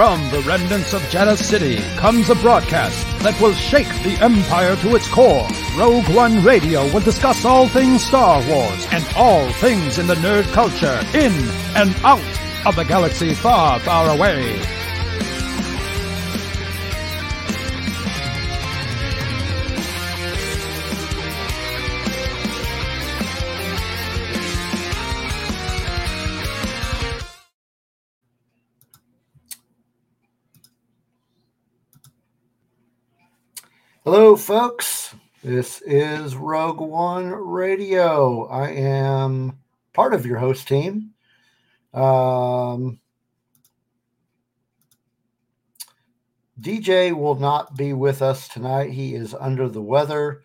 From the remnants of Jedha City comes a broadcast that will shake the Empire to its core. Rogue One Radio will discuss all things Star Wars and all things in the nerd culture, in and out of the galaxy far, far away. Folks. This is Rogue One Radio. I am part of your host team. Um, DJ will not be with us tonight. He is under the weather.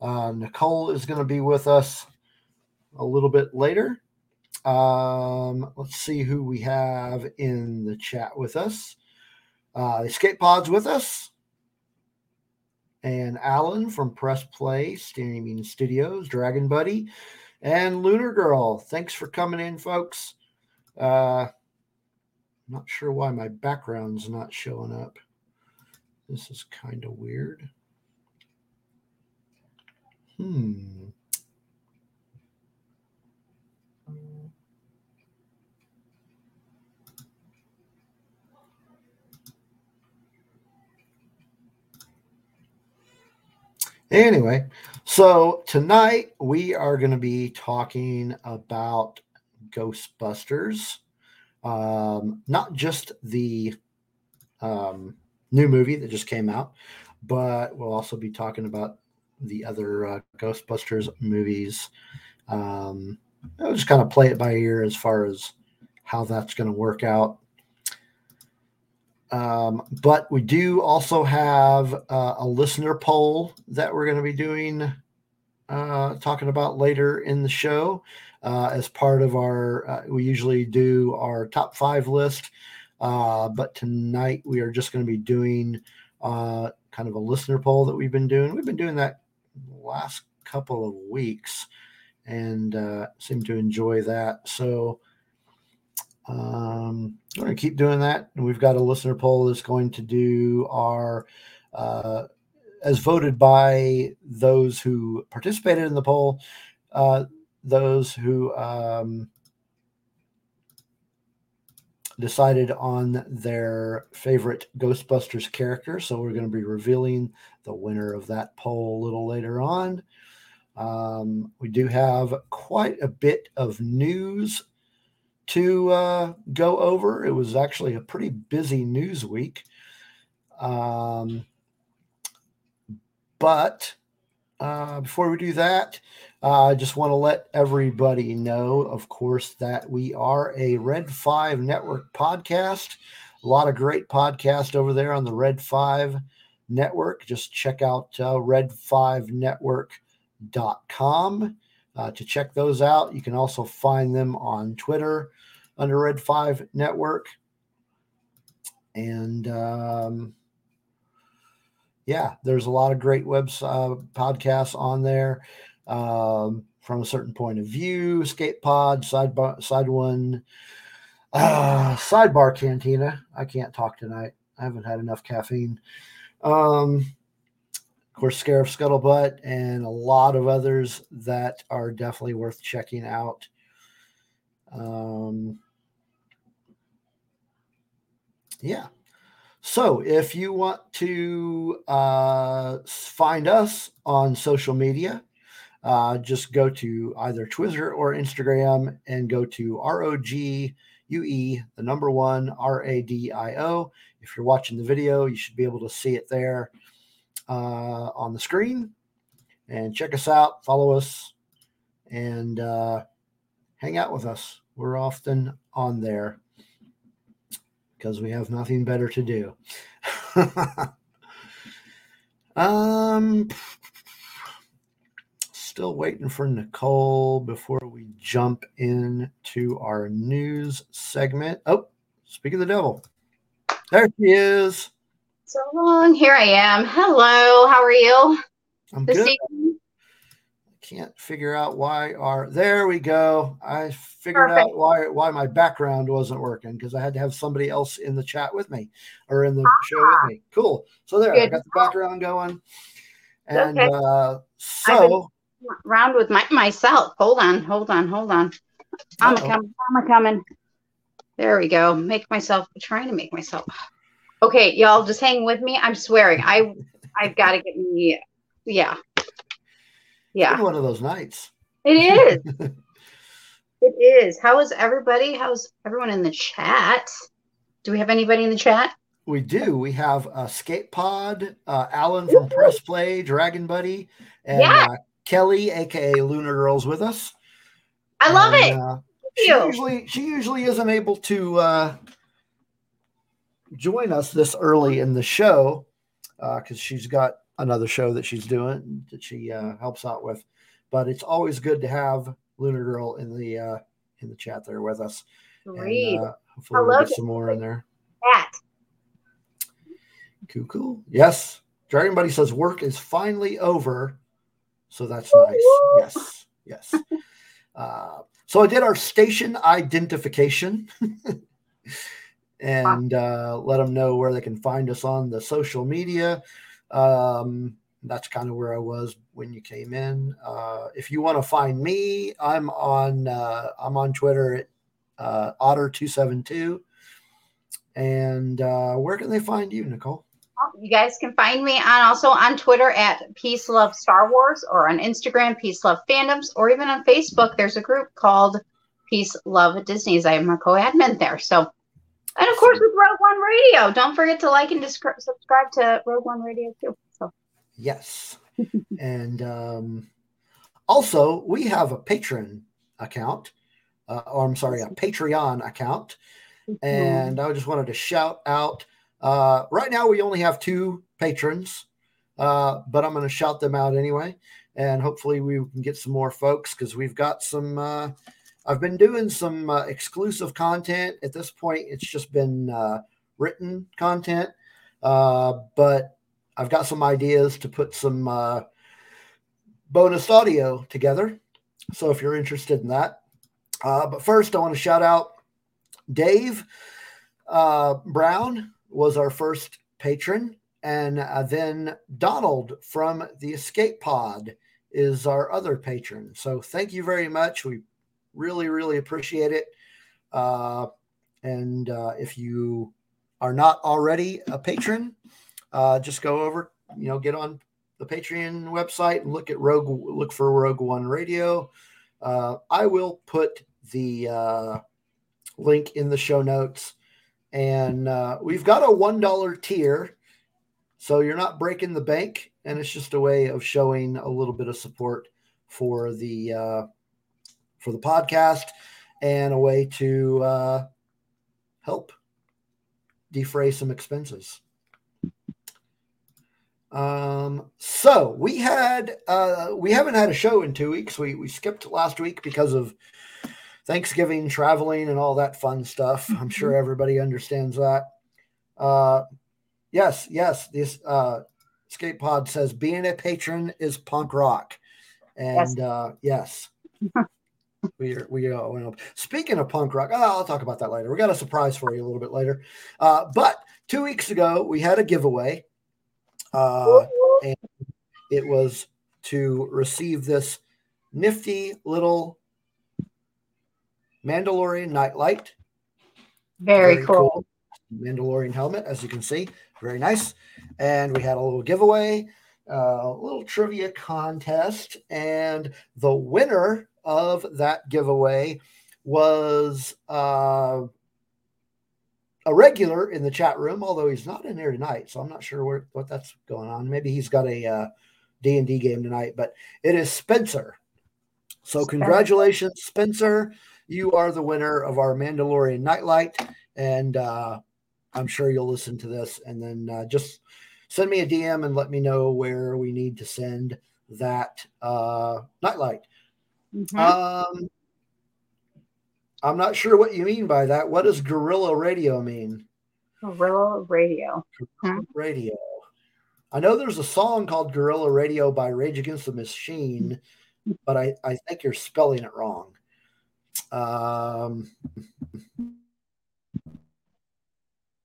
Uh, Nicole is going to be with us a little bit later. Um, let's see who we have in the chat with us. Uh, Escape Pod's with us and Alan from Press Play Streaming Studios, Dragon Buddy, and Lunar Girl. Thanks for coming in, folks. Uh, not sure why my background's not showing up. This is kind of weird. Hmm. Anyway, so tonight we are going to be talking about Ghostbusters. Um, not just the um, new movie that just came out, but we'll also be talking about the other uh, Ghostbusters movies. Um, I'll just kind of play it by ear as far as how that's going to work out. Um, but we do also have uh, a listener poll that we're going to be doing, uh, talking about later in the show. Uh, as part of our, uh, we usually do our top five list, uh, but tonight we are just going to be doing uh, kind of a listener poll that we've been doing. We've been doing that last couple of weeks and seem to enjoy that. So, um, we're going to keep doing that. We've got a listener poll that's going to do our, uh, as voted by those who participated in the poll, uh, those who um, decided on their favorite Ghostbusters character. So we're going to be revealing the winner of that poll a little later on. Um, we do have quite a bit of news to uh, go over. It was actually a pretty busy news week. Um, but uh, before we do that, uh, I just want to let everybody know, of course, that we are a Red 5 Network podcast. A lot of great podcasts over there on the Red 5 Network. Just check out uh, red5network.com uh, to check those out. You can also find them on Twitter under Red 5 Network. And um, yeah, there's a lot of great web uh, podcasts on there um, from a certain point of view. Escape Pod, Sidebar, Side One, uh, Sidebar Cantina. I can't talk tonight. I haven't had enough caffeine. Um, of course, Scarif Scuttlebutt, and a lot of others that are definitely worth checking out. Um, yeah. So if you want to uh, find us on social media, uh, just go to either Twitter or Instagram and go to R O G U E, the number one R A D I O. If you're watching the video, you should be able to see it there uh, on the screen. And check us out, follow us, and uh, hang out with us. We're often on there because we have nothing better to do. um, still waiting for Nicole before we jump into our news segment. Oh, speak of the devil. There she is. So long. Here I am. Hello. How are you? I'm good. Evening? can't figure out why our there we go. I figured Perfect. out why why my background wasn't working because I had to have somebody else in the chat with me or in the show with me. Cool. So there, I got the background going. And Okay. uh so Round with my myself. Hold on, hold on, hold on. I'm coming. I'm coming. There we go. Make myself trying to make myself. Okay, y'all, just hang with me. I'm swearing. I I've got to get me. Yeah, yeah. one of those nights. It is. it is. How is everybody? How's everyone in the chat? Do we have anybody in the chat? We do. We have uh, Skate Pod, uh, Alan from Press Play, Dragon Buddy, and Yeah. uh, Kelly, aka Lunar Girls, with us. I love And, it. uh, Thank she you. usually she usually isn't able to uh, join us this early in the show because she's got another show that she's doing that she uh, helps out with. But it's always good to have Lunar Girl in the uh, in the chat there with us. Great. And, uh, hopefully we'll Hello get some more in there. Chat. Cool, cool. Yes. Dragon Buddy says work is finally over. So that's nice. Yes. Yes. uh, so I did our station identification and uh, let them know where they can find us on the social media. Um, that's kind of where I was when you came in. Uh, if you want to find me, I'm on uh, I'm on Twitter at uh, Otter272. And uh, where can they find you, Nicole? You guys can find me on also on Twitter at Peace Love Star Wars or on Instagram Peace Love Fandoms or even on Facebook. There's a group called Peace Love Disney's. I am a co-admin there. So, and of course with Rogue One Radio. Don't forget to like and descri- subscribe to Rogue One Radio too. So Yes. and um, also, we have a patron account, uh, or I'm sorry, a Patreon account. And I just wanted to shout out. Uh, right now, we only have two patrons, uh, but I'm going to shout them out anyway. And hopefully, we can get some more folks because we've got some. I've been doing some uh, exclusive content. At this point, it's just been uh, written content, uh, but I've got some ideas to put some uh, bonus audio together. So if you're interested in that, uh, but first, I want to shout out Dave uh, Brown was our first patron, and then Donald from the Escape Pod is our other patron. So thank you very much. We really, really appreciate it. Uh, and uh, if you are not already a patron, uh, just go over, you know, get on the Patreon website and look at Rogue, look for Rogue One Radio. Uh, I will put the uh, link in the show notes. And uh, we've got a $1 tier. So you're not breaking the bank. And it's just a way of showing a little bit of support for the uh, for the podcast and a way to uh, help defray some expenses. Um, so we had uh, we haven't had a show in two weeks. We we skipped last week because of Thanksgiving, traveling, and all that fun stuff. I'm sure everybody understands that. Uh, yes, yes. This uh, Skate Pod says being a patron is punk rock, and Yes. uh, yes. We are, we are, well, speaking of punk rock, oh, I'll talk about that later. We got a surprise for you a little bit later. Uh, but two weeks ago, we had a giveaway. Uh, and it was to receive this nifty little Mandalorian nightlight. very, cool. Mandalorian helmet, as you can see. Very nice. And we had a little giveaway, uh, a little trivia contest. And the winner of that giveaway was uh, a regular in the chat room, although he's not in here tonight. So I'm not sure where, what that's going on. Maybe he's got a uh, D&D game tonight, but it is Spencer. So congratulations, Spencer. You are the winner of our Mandalorian Nightlight. And uh, I'm sure you'll listen to this and then uh, just send me a DM and let me know where we need to send that uh, nightlight. Mhm. Um, I'm not sure what you mean by that. What does guerrilla radio mean? Gorilla Radio. Hmm. Radio. I know there's a song called Guerrilla Radio by Rage Against the Machine. but I, I think you're spelling it wrong. Um,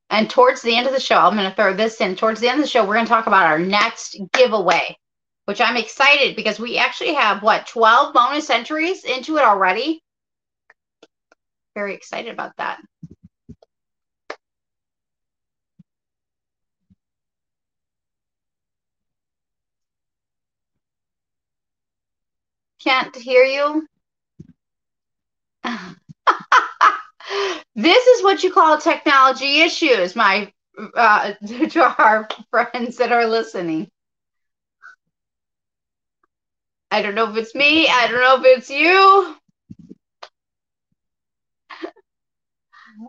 and towards the end of the show, I'm going to throw this in. Towards the end of the show, we're going to talk about our next giveaway, which I'm excited because we actually have what 12 bonus entries into it already. Very excited about that. Can't hear you. this is what you call technology issues, my uh, to our friends that are listening. I don't know if it's me. I don't know if it's you.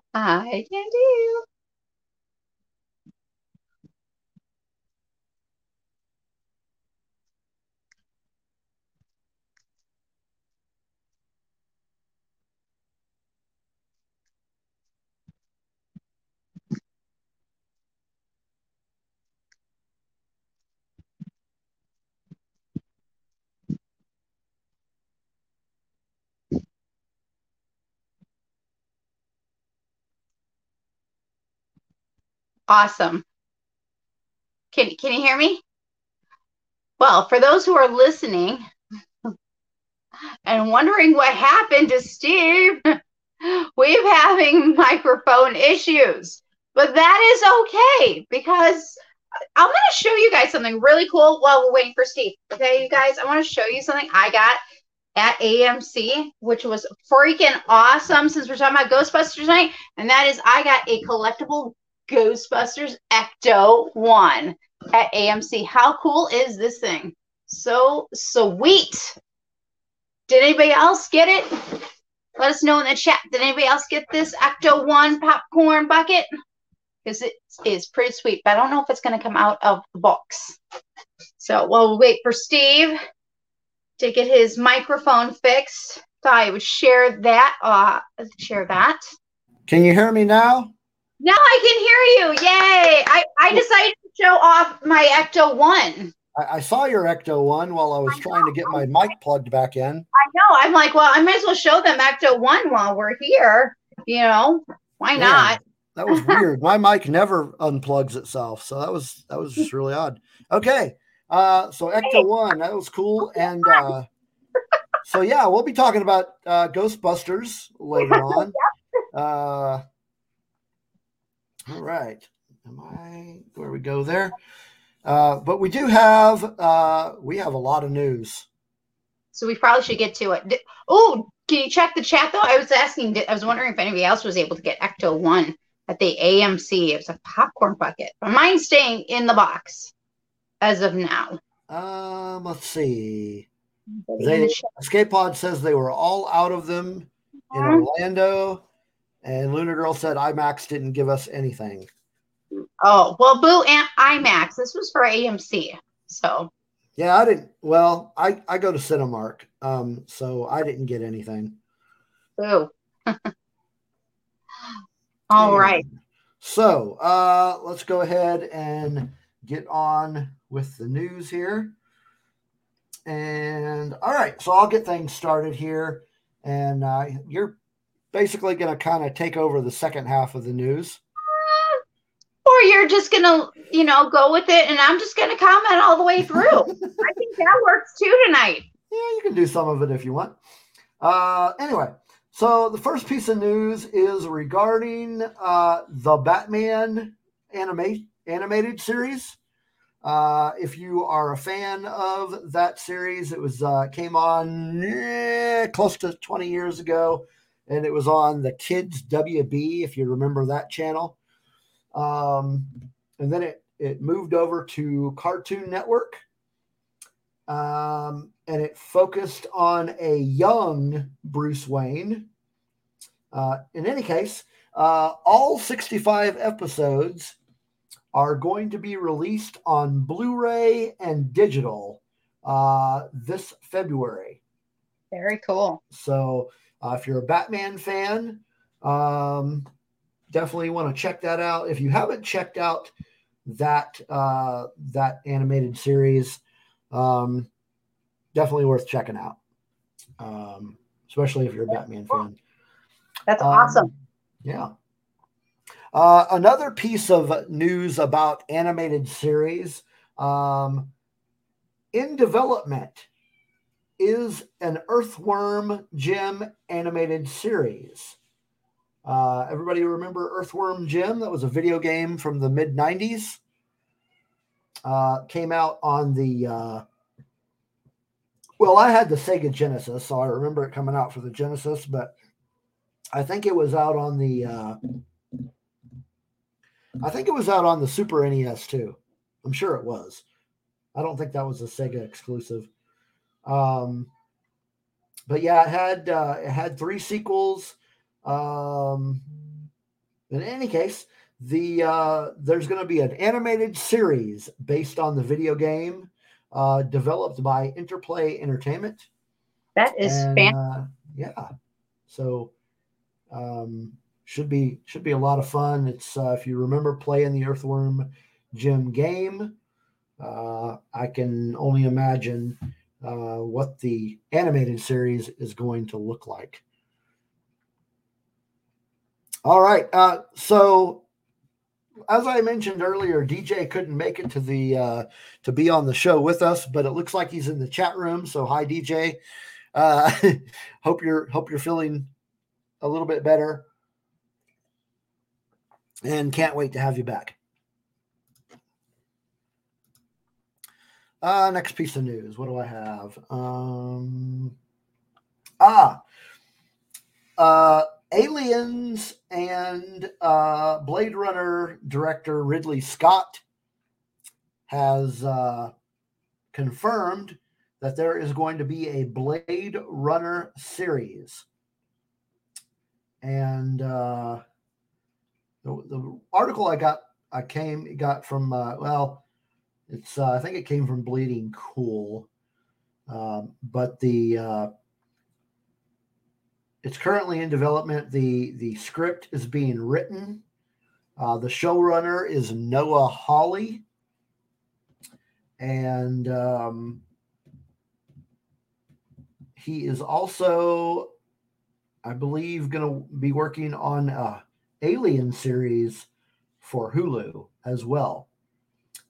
I can do. Awesome. Can, can you hear me? Well, for those who are listening and wondering what happened to Steve, we're having microphone issues. But that is okay because I'm going to show you guys something really cool while we're waiting for Steve. Okay, you guys, I want to show you something I got at AMC, which was freaking awesome since we're talking about Ghostbusters tonight. And that is I got a collectible Ghostbusters Ecto 1 at AMC. How cool is this thing? So sweet. Did anybody else get it? Let us know in the chat. Did anybody else get this Ecto 1 popcorn bucket? Because it is pretty sweet, but I don't know if it's going to come out of the box. So we'll wait for Steve to get his microphone fixed. Thought I would share that. Uh, share that. Can you hear me now? Now I can hear you. Yay. I, I decided to show off my Ecto 1. I, I saw your Ecto 1 while I was I trying to get my mic plugged back in. I know. I'm like, well, I might as well show them Ecto 1 while we're here. You know, why not? That was weird. my mic never unplugs itself. So that was that was just really odd. Okay. Uh so Ecto 1, that was cool. And uh so yeah, we'll be talking about uh Ghostbusters later on. Uh all right. Am I where we go there? Uh, but we do have uh, we have a lot of news. So we probably should get to it. Oh, can you check the chat though? I was asking. I was wondering if anybody else was able to get Ecto One at the AMC. It was a popcorn bucket, but mine's staying in the box as of now. Um, let's see. They, Escape Pod says they were all out of them in uh-huh. Orlando. And Lunar Girl said IMAX didn't give us anything. Oh, well, Boo and IMAX. This was for AMC. So yeah, I didn't well, I, I go to Cinemark. Um, so I didn't get anything. Boo. All and right. So uh let's go ahead and get on with the news here. And all right, so I'll get things started here. And uh, you're basically going to kind of take over the second half of the news. Or you're just going to, you know, go with it and I'm just going to comment all the way through. I think that works too tonight. Yeah, you can do some of it if you want. Uh, anyway, so the first piece of news is regarding uh, the Batman anime, animated series. Uh, if you are a fan of that series, it was uh, came on eh, close to 20 years ago and it was on the Kids WB, if you remember that channel. Um, and then it, it moved over to Cartoon Network. Um, and it focused on a young Bruce Wayne. Uh, in any case, uh, all 65 episodes are going to be released on Blu ray and digital uh, this February. Very cool. So uh, if you're a Batman fan, um, definitely want to check that out. If you haven't checked out that uh, that animated series, um, definitely worth checking out. um, especially if you're a Batman fan. That's um, awesome. Yeah. Uh, another piece of news about animated series um, in development is an Earthworm Jim animated series. Uh, everybody remember Earthworm Jim? That was a video game from the mid 90s. Uh, came out on the, uh, well, I had the Sega Genesis, so I remember it coming out for the Genesis, but I think it was out on the, uh, I think it was out on the Super NES too. I'm sure it was. I don't think that was a Sega exclusive. Um, but yeah, it had uh, it had three sequels. Um, in any case, the uh, there's going to be an animated series based on the video game, uh, developed by Interplay Entertainment. That is and, fan- uh, yeah. So um, should be should be a lot of fun. It's uh, if you remember playing the Earthworm Jim game, uh, I can only imagine uh, what the animated series is going to look like. All right, uh, so as I mentioned earlier, DJ couldn't make it to the uh, to be on the show with us, but it looks like he's in the chat room. So hi, DJ. Uh, hope you're hope you're feeling a little bit better and can't wait to have you back. Uh, next piece of news. What do I have? Um, ah, uh, Aliens and uh, Blade Runner director Ridley Scott has uh, confirmed that there is going to be a Blade Runner series. And uh, the, the article I got, I came got from uh, well, it's uh, I think it came from Bleeding Cool, um, but the uh, it's currently in development. the The script is being written. Uh, the showrunner is Noah Hawley, and um, he is also, I believe, going to be working on a Alien series for Hulu as well.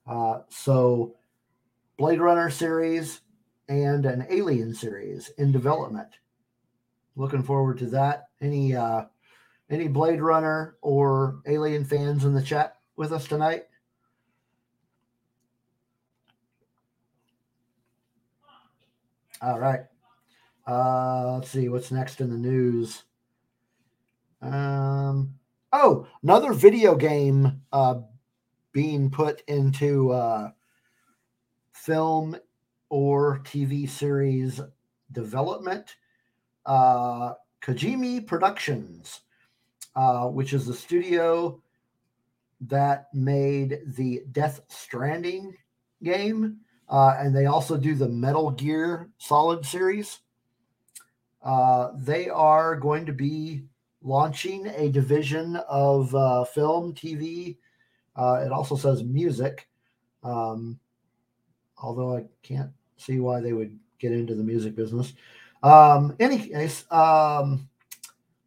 Uh, so, Blade Runner series and an Alien series in development. Looking forward to that. Any uh, any Blade Runner or Alien fans in the chat with us tonight? All right. Uh, let's see what's next in the news. Um, Oh, another video game uh, being put into uh, film or TV series development. Uh, Kojima Productions, uh, which is the studio that made the Death Stranding game, uh, and they also do the Metal Gear Solid series. Uh, they are going to be launching a division of uh, film, TV. Uh, it also says music, um, although I can't see why they would get into the music business. Um, any case, um,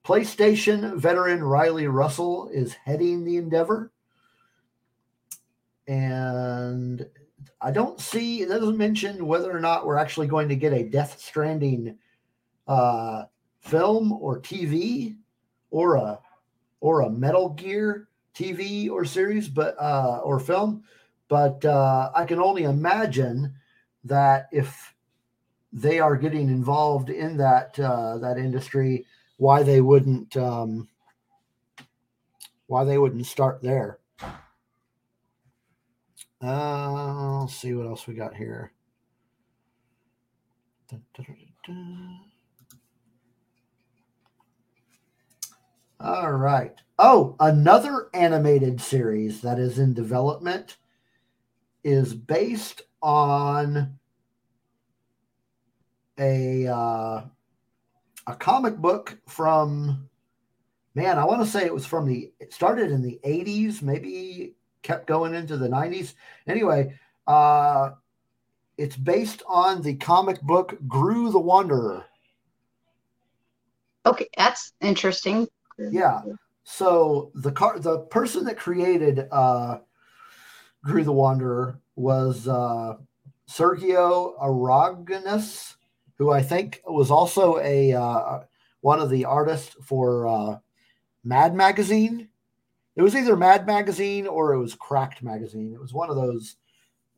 PlayStation veteran Riley Russell is heading the endeavor. And I don't see, it doesn't mention whether or not we're actually going to get a Death Stranding uh, film or TV or a or a Metal Gear TV or series, but uh, or film. But uh, I can only imagine that if they are getting involved in that uh, that industry, why they wouldn't um, why they wouldn't start there. Uh, let's see what else we got here. All right. Oh, another animated series that is in development is based on a uh, a comic book from man, I want to say it was from the it started in the 80s, maybe kept going into the 90s. Anyway, uh it's based on the comic book Groo the Wanderer Okay, that's interesting. Yeah. So the car, the person that created uh, Groo the Wanderer was uh, Sergio Aragonés, who I think was also a uh, one of the artists for uh, Mad Magazine. It was either Mad Magazine or it was Cracked Magazine. It was one of those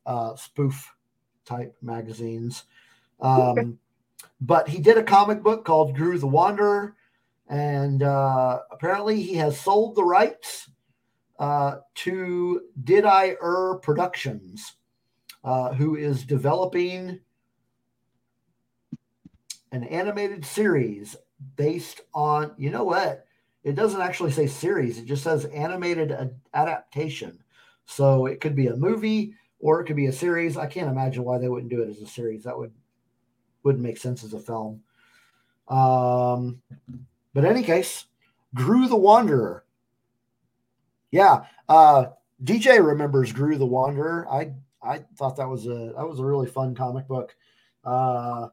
uh, spoof type magazines. Um, but he did a comic book called Groo the Wanderer, and uh, apparently he has sold the rights uh, to Did I Err Productions, uh, who is developing an animated series based on, you know what? It doesn't actually say series, it just says animated ad- adaptation. So it could be a movie or it could be a series. I can't imagine why they wouldn't do it as a series. That would wouldn't make sense as a film. Um, but in any case, Groo the Wanderer. Yeah, uh, DJ remembers Groo the Wanderer. I I thought that was a that was a really fun comic book. Uh,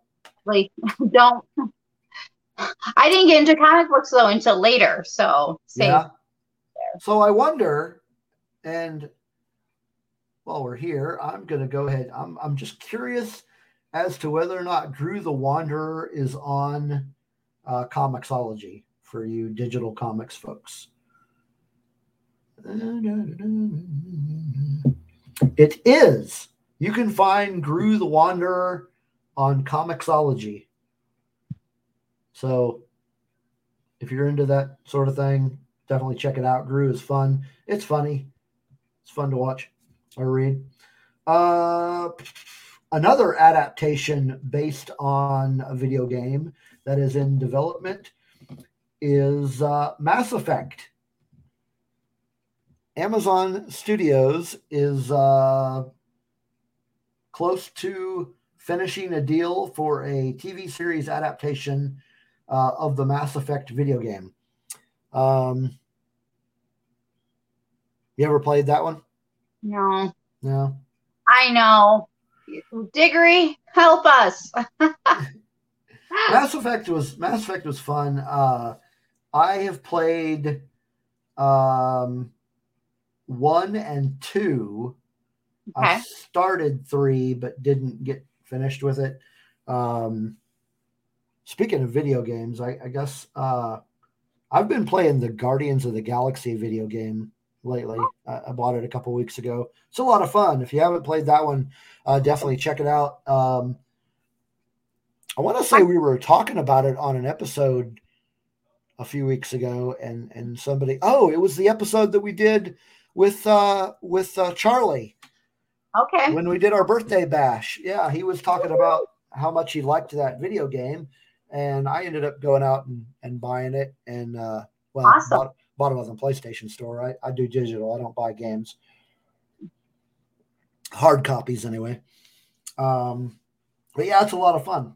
Like, don't. I didn't get into comic books though until later. So, same. yeah. So I wonder, and while we're here, I'm going to go ahead. I'm I'm just curious as to whether or not Groo the Wanderer is on uh, Comixology for you digital comics folks. It is. You can find Groo the Wanderer on Comixology. So if you're into that sort of thing, definitely check it out. Groo is fun. It's funny. It's fun to watch or read. Uh, another adaptation based on a video game that is in development is uh, Mass Effect. Amazon Studios is uh, close to finishing a deal for a TV series adaptation uh, of the Mass Effect video game. Um, you ever played that one? No, No. I know. Diggory, help us. Mass Effect was Mass Effect was fun. Uh, I have played um, one and two. I started three, but didn't get finished with it. Um, speaking of video games, I, I guess uh, I've been playing the Guardians of the Galaxy video game lately. I, I bought it a couple weeks ago. It's a lot of fun. If you haven't played that one, uh, definitely check it out. Um, I want to say we were talking about it on an episode a few weeks ago, and and somebody oh, it was the episode that we did with uh, with uh, Charlie Okay. when we did our birthday bash. Yeah, he was talking about how much he liked that video game, and I ended up going out and, and buying it. And uh, well, Awesome. bought, bought it on the PlayStation Store. I, I do digital. I don't buy games. Hard copies anyway. Um, but yeah, it's a lot of fun.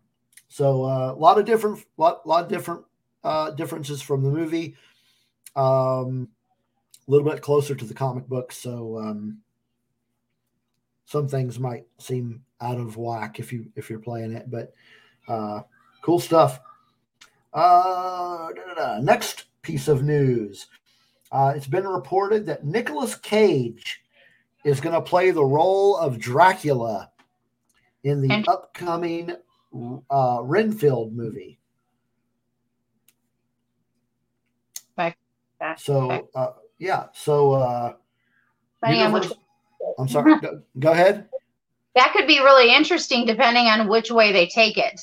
So uh, a lot of different, lot, lot of different uh, differences from the movie. Um, a little bit closer to the comic book. So um, some things might seem out of whack if you if you're playing it, but uh, cool stuff. Uh, da-da-da. Next piece of news: uh, it's been reported that Nicolas Cage is going to play the role of Dracula in the upcoming uh, Renfield movie. Back- back- So back. uh, yeah, so uh, Depending on which, I'm sorry. go, go ahead. that could be really interesting depending on which way they take it.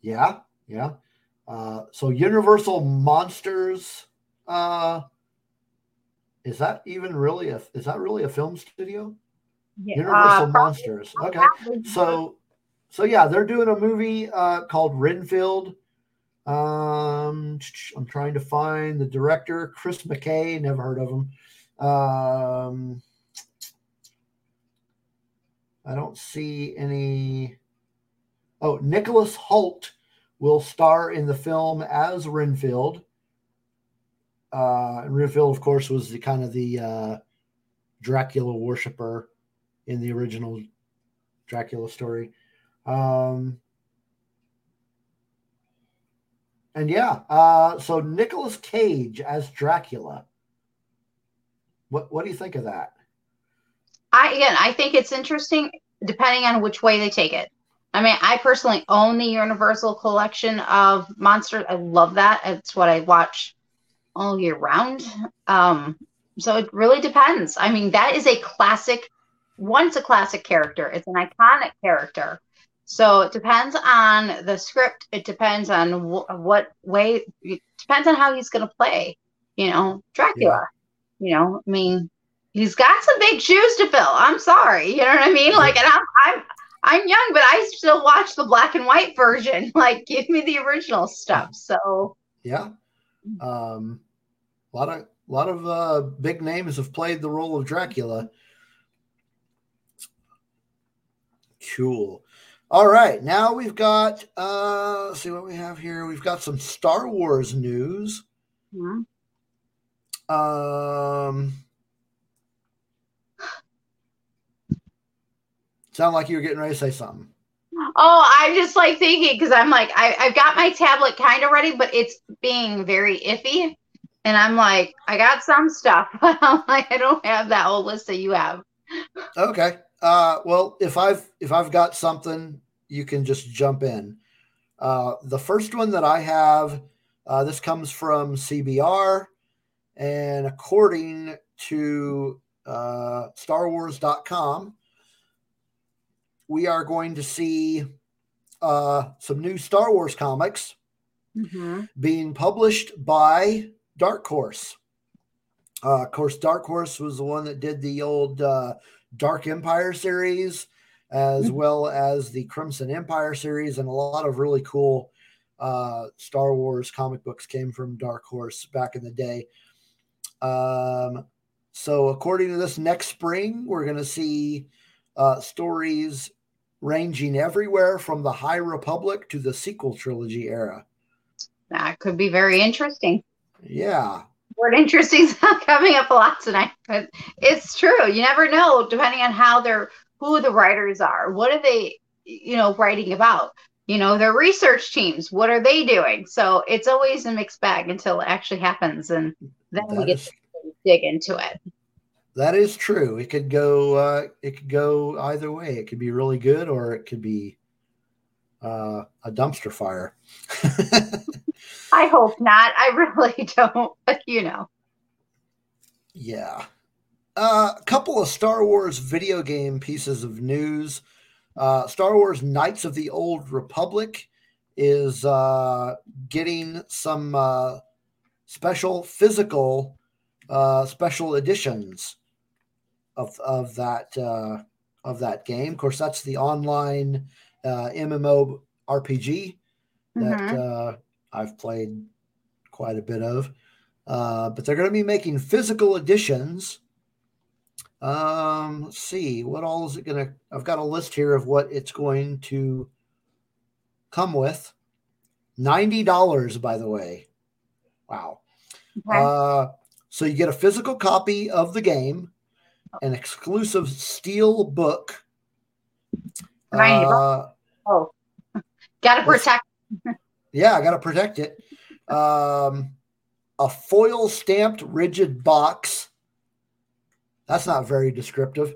Yeah, yeah. Uh, so Universal Monsters, uh, is that even really a is that really a film studio? Universal Uh, Monsters. Okay. So so yeah, they're doing a movie uh, called Renfield. Um, I'm trying to find the director, Chris McKay. Never heard of him. Um, I don't see any. Oh, Nicholas Hoult will star in the film as Renfield. Uh, Renfield, of course, was the kind of the uh, Dracula worshiper in the original Dracula story. Um, And yeah, uh, so Nicolas Cage as Dracula. What what do you think of that? I again, I think it's interesting depending on which way they take it. I mean, I personally own the Universal collection of monsters. I love that. It's what I watch all year round. Um, so it really depends. I mean, that is a classic. Once a classic character, it's an iconic character. So it depends on the script. It depends on wh- what way. It depends on how he's going to play. You know, Dracula. Yeah. You know, I mean, he's got some big shoes to fill. I'm sorry. You know what I mean? Like, and I'm I'm I'm young, but I still watch the black and white version. Like, give me the original stuff. So yeah, um, a lot of a lot of uh, big names have played the role of Dracula. Cool. All right, now we've got uh let's see what we have here. We've got some Star Wars news. Mm-hmm. Um Sound like you were getting ready to say something. Oh, I'm just like thinking because I'm like I, I've got my tablet kind of ready, but it's being very iffy. And I'm like, I got some stuff, but I'm like, I don't have that whole list that you have. Okay. Uh, well, if I've if I've got something, you can just jump in. Uh, the first one that I have, uh, this comes from CBR, and according to uh, StarWars.com, we are going to see uh, some new Star Wars comics mm-hmm. being published by Dark Horse. Uh, of course, Dark Horse was the one that did the old uh, Dark Empire series, as mm-hmm. well as the Crimson Empire series, and a lot of really cool uh, Star Wars comic books came from Dark Horse back in the day. Um, so, according to this next spring, we're going to see uh, stories ranging everywhere from the High Republic to the sequel trilogy era. That could be very interesting. Yeah. Word interesting coming up a lot tonight, but it's true. You never know, depending on how they're who the writers are. What are they, you know, writing about? You know, their research teams. What are they doing? So it's always a mixed bag until it actually happens, and then that we get is, to dig into it. That is true. It could go. Uh, it could go either way. It could be really good, or it could be uh, a dumpster fire. I hope not. I really don't, but you know. Yeah. Uh, a couple of Star Wars video game pieces of news. Uh, Star Wars Knights of the Old Republic is uh, getting some uh, special physical uh, special editions of of that uh, of that game. Of course, that's the online uh, MMO RPG that mm-hmm. uh, I've played quite a bit of. Uh, but they're going to be making physical editions. Um, let's see what all is it going to. I've got a list here of what it's going to come with. Ninety dollars, by the way. Wow. Okay. Uh, so you get a physical copy of the game, an exclusive steel book. Uh, oh, gotta protect. yeah, I gotta protect it. Um, a foil stamped rigid box. That's not very descriptive.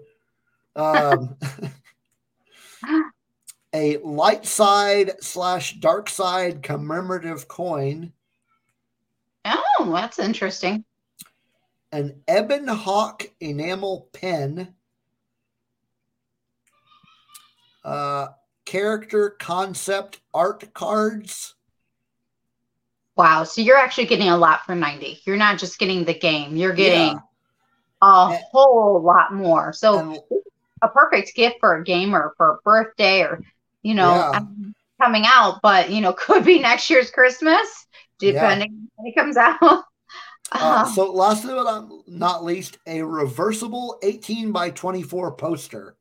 Um, a light side slash dark side commemorative coin. Oh, that's interesting an Ebon Hawk enamel pen, uh, character concept art cards. Wow. So you're actually getting a lot for 90. You're not just getting the game, you're getting yeah. a and, whole lot more. So and, a perfect gift for a gamer for a birthday or, you know, yeah. coming out, but, you know, could be next year's Christmas, depending yeah. when it comes out. Uh, uh-huh. so last but not least, a reversible 18 by 24 poster.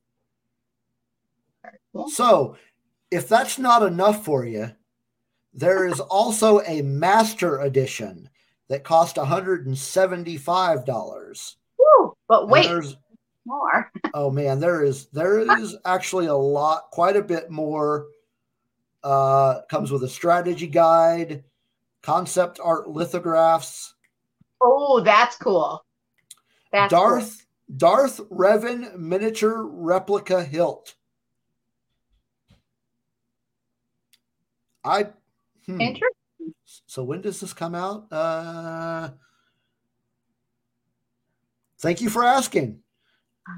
Cool. So if that's not enough for you, there is also a master edition that cost $175. Woo, but wait, more. oh man, there is there is actually a lot, quite a bit more. Uh, comes with a strategy guide, concept art lithographs. Oh, that's cool. That's Darth Darth Revan miniature replica hilt. I hmm. interesting. So when does this come out? Uh, thank you for asking.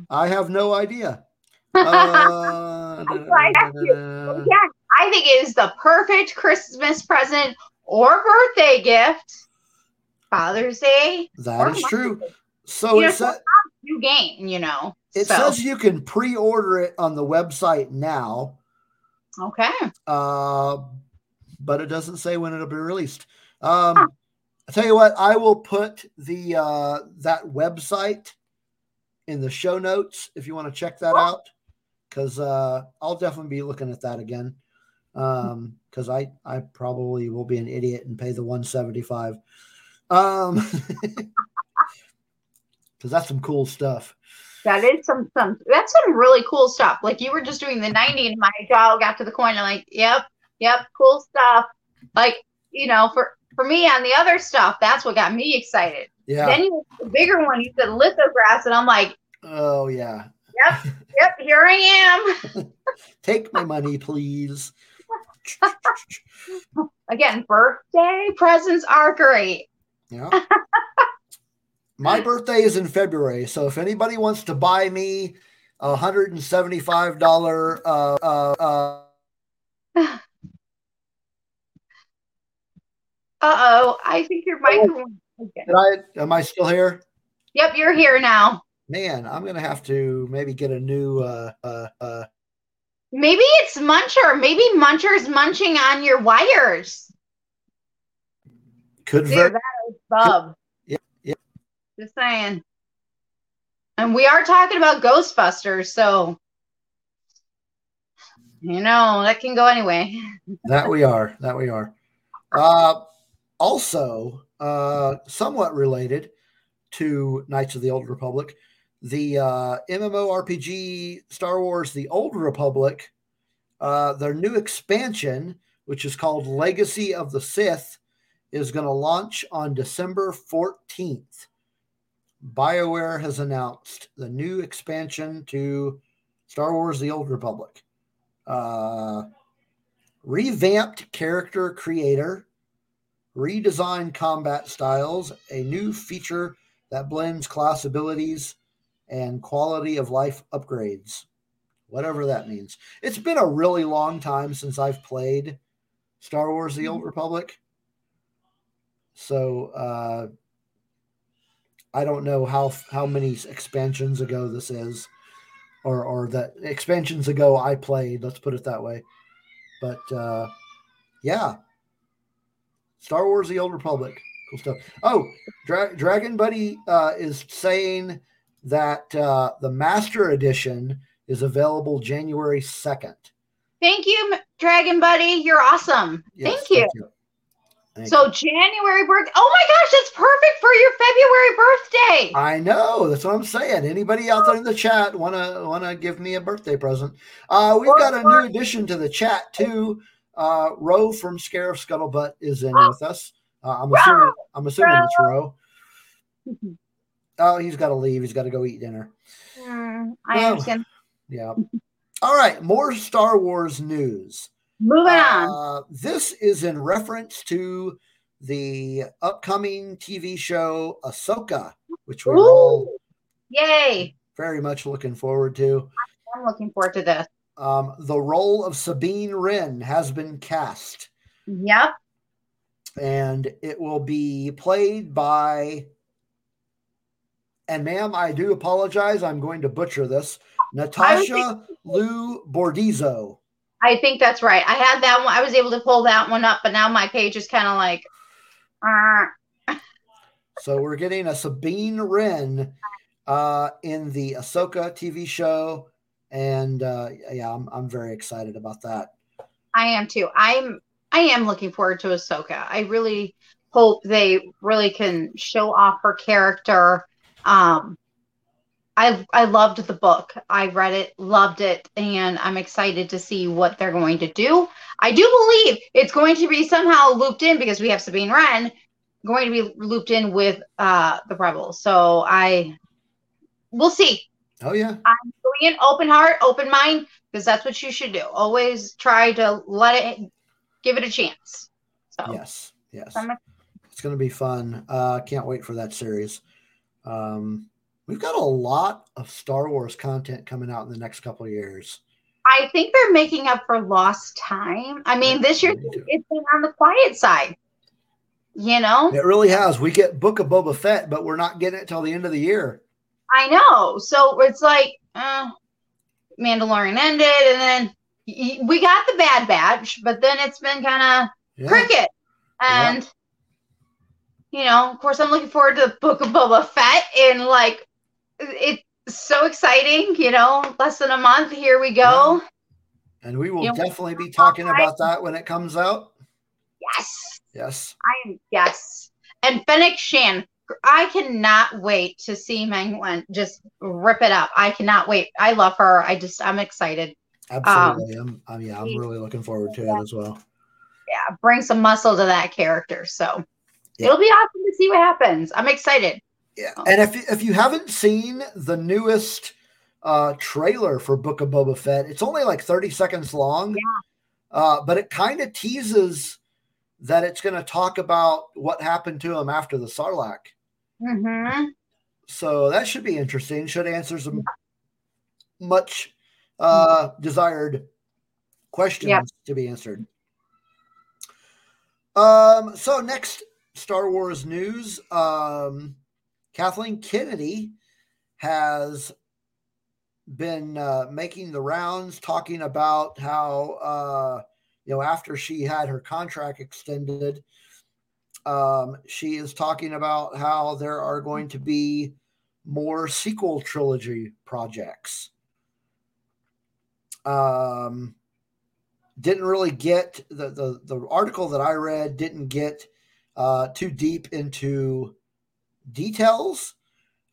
I have no idea. Uh, I. Yeah, I think it is the perfect Christmas present or birthday gift. Father's Day. that is true. Day. So You it, know, sa- You gain, you know. it so, says you can pre-order it on the website now, okay. uh, but it doesn't say when it'll be released. Um, I tell you what, I will put the uh, that website in the show notes if you want to check that out, because uh, I'll definitely be looking at that again. Um, because I I probably will be an idiot and pay the one seventy five. Um, because that's some cool stuff. That is some some that's some really cool stuff. Like you were just doing the 90 and my jaw got to the coin. I'm like, yep, yep, cool stuff. Like, you know, for for me on the other stuff, that's what got me excited. Yeah. Then you the bigger one, you said lithographs, and I'm like, oh yeah. yep, yep, here I am. Take my money, please. Again, birthday presents are great. Yeah. My birthday is in February, so if anybody wants to buy me a hundred and seventy-five dollar, uh, uh, uh, Uh oh, I think your. Okay. did I, am I still here? Yep, you're here now. Man, I'm gonna have to maybe get a new, uh, uh, uh, Maybe it's Muncher. Maybe Muncher's munching on your wires. could Dude, ver- that is bub. Yeah, yeah. Just saying. And we are talking about Ghostbusters, so you know that can go anyway. that we are, that we are. Uh, also, uh, somewhat related to Knights of the Old Republic, the uh, MMORPG Star Wars: The Old Republic, uh, their new expansion, which is called Legacy of the Sith, is going to launch on December 14th. BioWare has announced the new expansion to Star Wars: The Old Republic. Uh, revamped character creator, redesigned combat styles, a new feature that blends class abilities and quality of life upgrades. Whatever that means. It's been a really long time since I've played Star Wars The Old Republic. So uh, I don't know how how many expansions ago this is, or or that expansions ago I played. Let's put it that way. But uh, yeah, Star Wars: The Old Republic, cool stuff. Oh, Dra- Dragon Buddy uh, is saying that uh, the Master Edition is available January second. Thank you, Dragon Buddy. You're awesome. Thank you. Thank So you. January birth. Oh my gosh, that's perfect for your February birthday. I know that's what I'm saying. Anybody out there in the chat wanna wanna give me a birthday present? Uh, we've got a new addition to the chat too. Uh, Ro from Scarif Scuttlebutt is in with us. Uh, I'm assuming I'm assuming it's Ro. Oh, he's got to leave. He's got to go eat dinner. Hmm, I Well, understand. Yeah. All right. More Star Wars news. Moving on. Uh, this is in reference to the upcoming TV show Ahsoka, which we're all yay. very much looking forward to. I'm looking forward to this. Um, the role of Sabine Wren has been cast, Yep. and it will be played by. And ma'am, I do apologize. I'm going to butcher this. Natasha Liu Bordizzo. I think that's right. I had that one. I was able to pull that one up, but now my page is kind of like, uh, So we're getting a Sabine Wren uh, in the Ahsoka TV show, and uh, yeah, I'm I'm very excited about that. I am too. I'm I am looking forward to Ahsoka. I really hope they really can show off her character. Um I I loved the book. I read it, loved it, and I'm excited to see what they're going to do. I do believe it's going to be somehow looped in because we have Sabine Wren going to be looped in with uh the Rebels. So I we'll see. Oh yeah. I'm doing an open heart, open mind, because that's what you should do. Always try to let it give it a chance. So Yes. Yes. It's going to be fun. Uh, can't wait for that series. Um, we've got a lot of Star Wars content coming out in the next couple of years. I think they're making up for lost time. I mean, this year it's been on the quiet side. You know, It really has. We get Book of Boba Fett, but we're not getting it till the end of the year. I know. So it's like, uh, Mandalorian ended, and then y- we got the Bad Batch, but then it's been kind of Yeah. cricket. And you know, of course, I'm looking forward to the Book of Boba Fett, and like, it's so exciting. You know, less than a month, here we go. And we will You know, definitely be talking about that when it comes out. Yes, Yes. I'm yes. And Fennec Shand, I cannot wait to see Meng Wen just rip it up. I cannot wait. I love her. I just I'm excited. Absolutely. I'm, I'm yeah, I'm really looking forward to it as well. Yeah, bring some muscle to that character. So Yeah. it'll be awesome to see what happens. I'm excited. Yeah. And if if you haven't seen the newest uh trailer for Book of Boba Fett, it's only like 30 seconds long. Yeah. Uh, but it kind of teases that it's going to talk about what happened to him after the Sarlacc. Hmm So that should be interesting. Should answer some much uh, desired questions Yep. to be answered. Um, so next Star Wars news, um, Kathleen Kennedy has been uh, making the rounds talking about how uh, you know after she had her contract extended um, she is talking about how there are going to be more sequel trilogy projects. Um, didn't really get the, the the article that i read didn't get uh, too deep into details.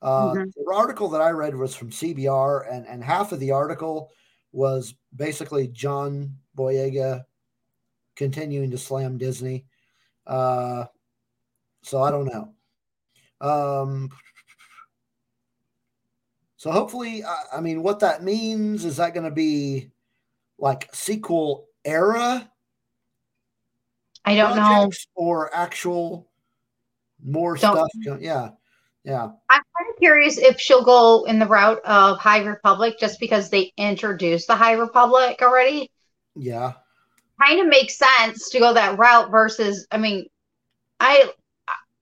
Uh, Mhm. the article that i read was from cbr and and half of the article was basically john boyega continuing to slam disney. Uh, so i don't know um, so hopefully I, I mean what that means is that going to be like sequel era I don't know. or actual more Don't- stuff yeah yeah I'm kind of curious if she'll go in the route of High Republic just because they introduced the High Republic already. yeah Kind of makes sense to go that route versus, I mean, I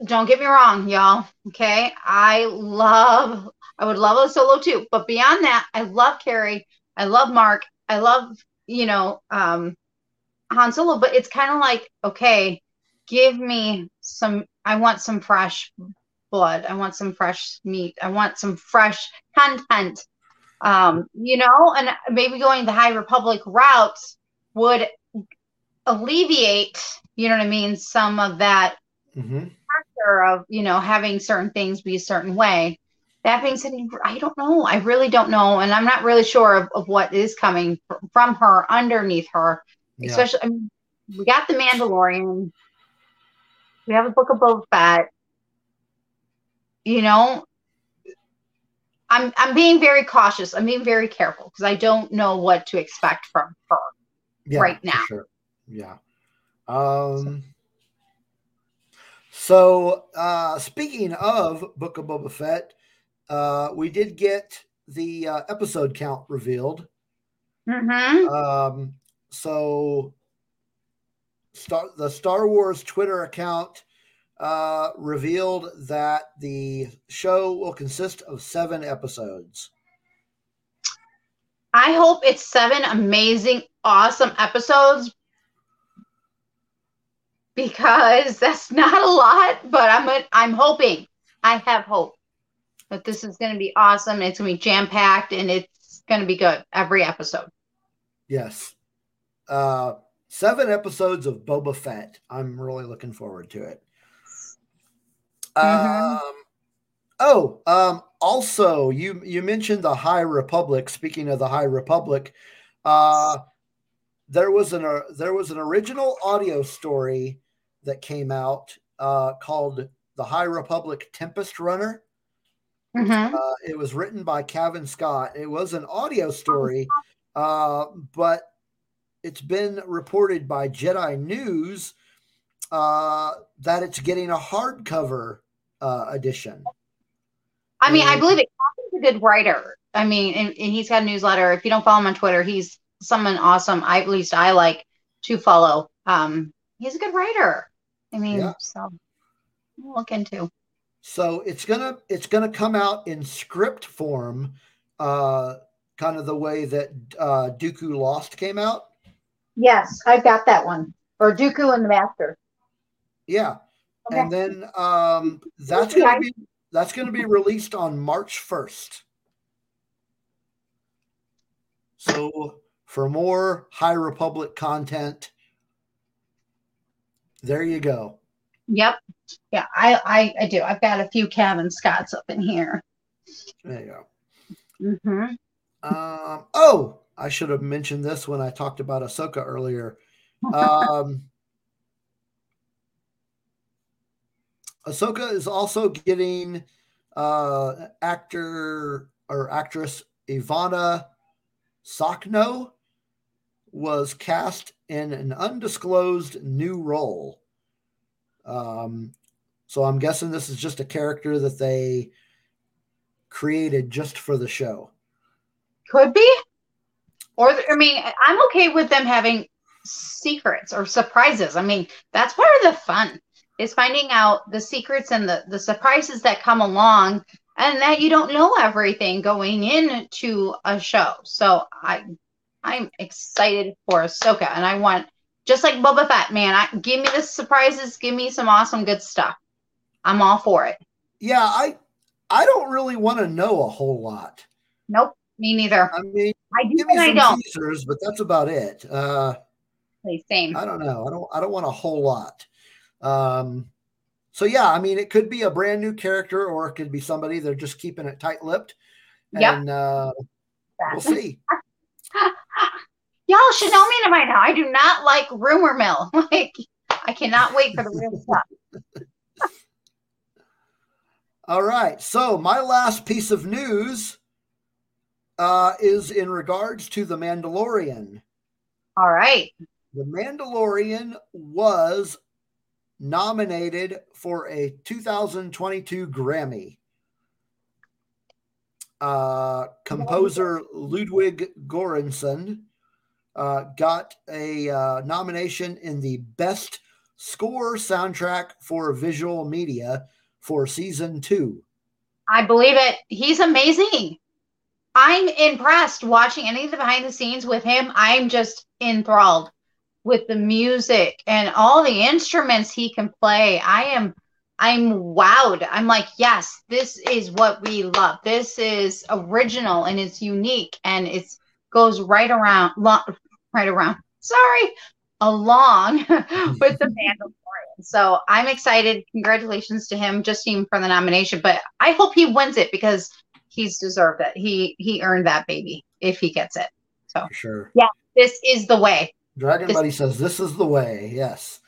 don't get me wrong, y'all. Okay. I love, I would love a solo too. But beyond that, I love Carrie. I love Mark. I love, you know, um, Han Solo. But it's kind of like, okay, give me some, I want some fresh blood. I want some fresh meat. I want some fresh content. Um, you know, and maybe going the High Republic route would alleviate, you know what I mean, some of that hmm pressure of, you know, having certain things be a certain way. That being said, I don't know. I really don't know. And I'm not really sure of, of what is coming from her underneath her. yeah. Especially, I mean, we got the Mandalorian. We have a book of Boba Fett. You know, I'm I'm being very cautious. I'm being very careful because I don't know what to expect from her. yeah, right now. Sure. Yeah. Um. So, uh, speaking of Book of Boba Fett, uh, we did get the uh, episode count revealed. Mm-hmm. Um, so, Star, the Star Wars Twitter account uh, revealed that the show will consist of seven episodes. I hope it's seven amazing, awesome episodes because that's not a lot, but I'm I'm hoping. I have hope that this is going to be awesome. It's going to be jam packed and it's going to be good every episode. Yes. Uh, seven episodes of Boba Fett. I'm really looking forward to it. Mhm. Um, oh, um, also, you you mentioned the High Republic. Speaking of the High Republic, uh, there was an uh, there was an original audio story that came out uh, called "The High Republic Tempest Runner." Mhm. Uh, it was written by Cavan Scott. It was an audio story, uh, but it's been reported by Jedi News uh, that it's getting a hardcover uh, edition. I mean, I And- believe it. Cavan's a good writer. I mean, and, and he's got a newsletter. If you don't follow him on Twitter, he's someone awesome. I at least I like to follow. Um, he's a good writer. I mean, Yeah. so we'll look into. So it's gonna it's gonna come out in script form, uh, kind of the way that uh, Dooku Lost came out. Yes, I've got that one. Or Dooku and the Master. Yeah, Okay. and then um, that's gonna be that's gonna be released on March first. So for more High Republic content, there you go. Yep. Yeah, I, I I do. I've got a few Cavan Scotts up in here. There you go. Mm-hmm. Um, oh, I should have mentioned this when I talked about Ahsoka earlier. Um, Ahsoka is also getting uh, actor or actress Ivanna Sakhno was cast in an undisclosed new role. Um, so I'm guessing this is just a character that they created just for the show. Could be. Or I mean, I'm okay with them having secrets or surprises. I mean, that's part of the fun is finding out the secrets and the, the surprises that come along and that you don't know everything going into a show. So I I'm excited for Ahsoka and I want just like Boba Fett, man, I, give me the surprises, give me some awesome good stuff. I'm all for it. Yeah, I I don't really want to know a whole lot. Nope, me neither. I mean, I do give me and I some don't. teasers, but that's about it. Uh, Same. I don't know. I don't. I don't want a whole lot. Um, so yeah, I mean, it could be a brand new character, or it could be somebody they're just keeping it tight-lipped, Yep. and uh, we'll see. Y'all should know me by now. I do not like rumor mill. Like I cannot wait for the real stuff. All right. So my last piece of news uh, is in regards to the Mandalorian. All right. The Mandalorian was nominated for a 2022 Grammy. Uh, composer Ludwig Göransson uh, got a uh, nomination in the Best Score Soundtrack for Visual Media for season two. I believe it. He's amazing. I'm impressed watching any of the behind the scenes with him. I'm just enthralled with the music and all the instruments he can play. I am I'm wowed. I'm like, yes, this is what we love. This is original and it's unique and it's goes right around right around. Sorry, along with the Mandalorian. So I'm excited. Congratulations to him just even for the nomination. But I hope he wins it because he's deserved it. He he earned that baby if he gets it. So for sure. Yeah, this is the way. Dragon This- Buddy says this is the way. Yes.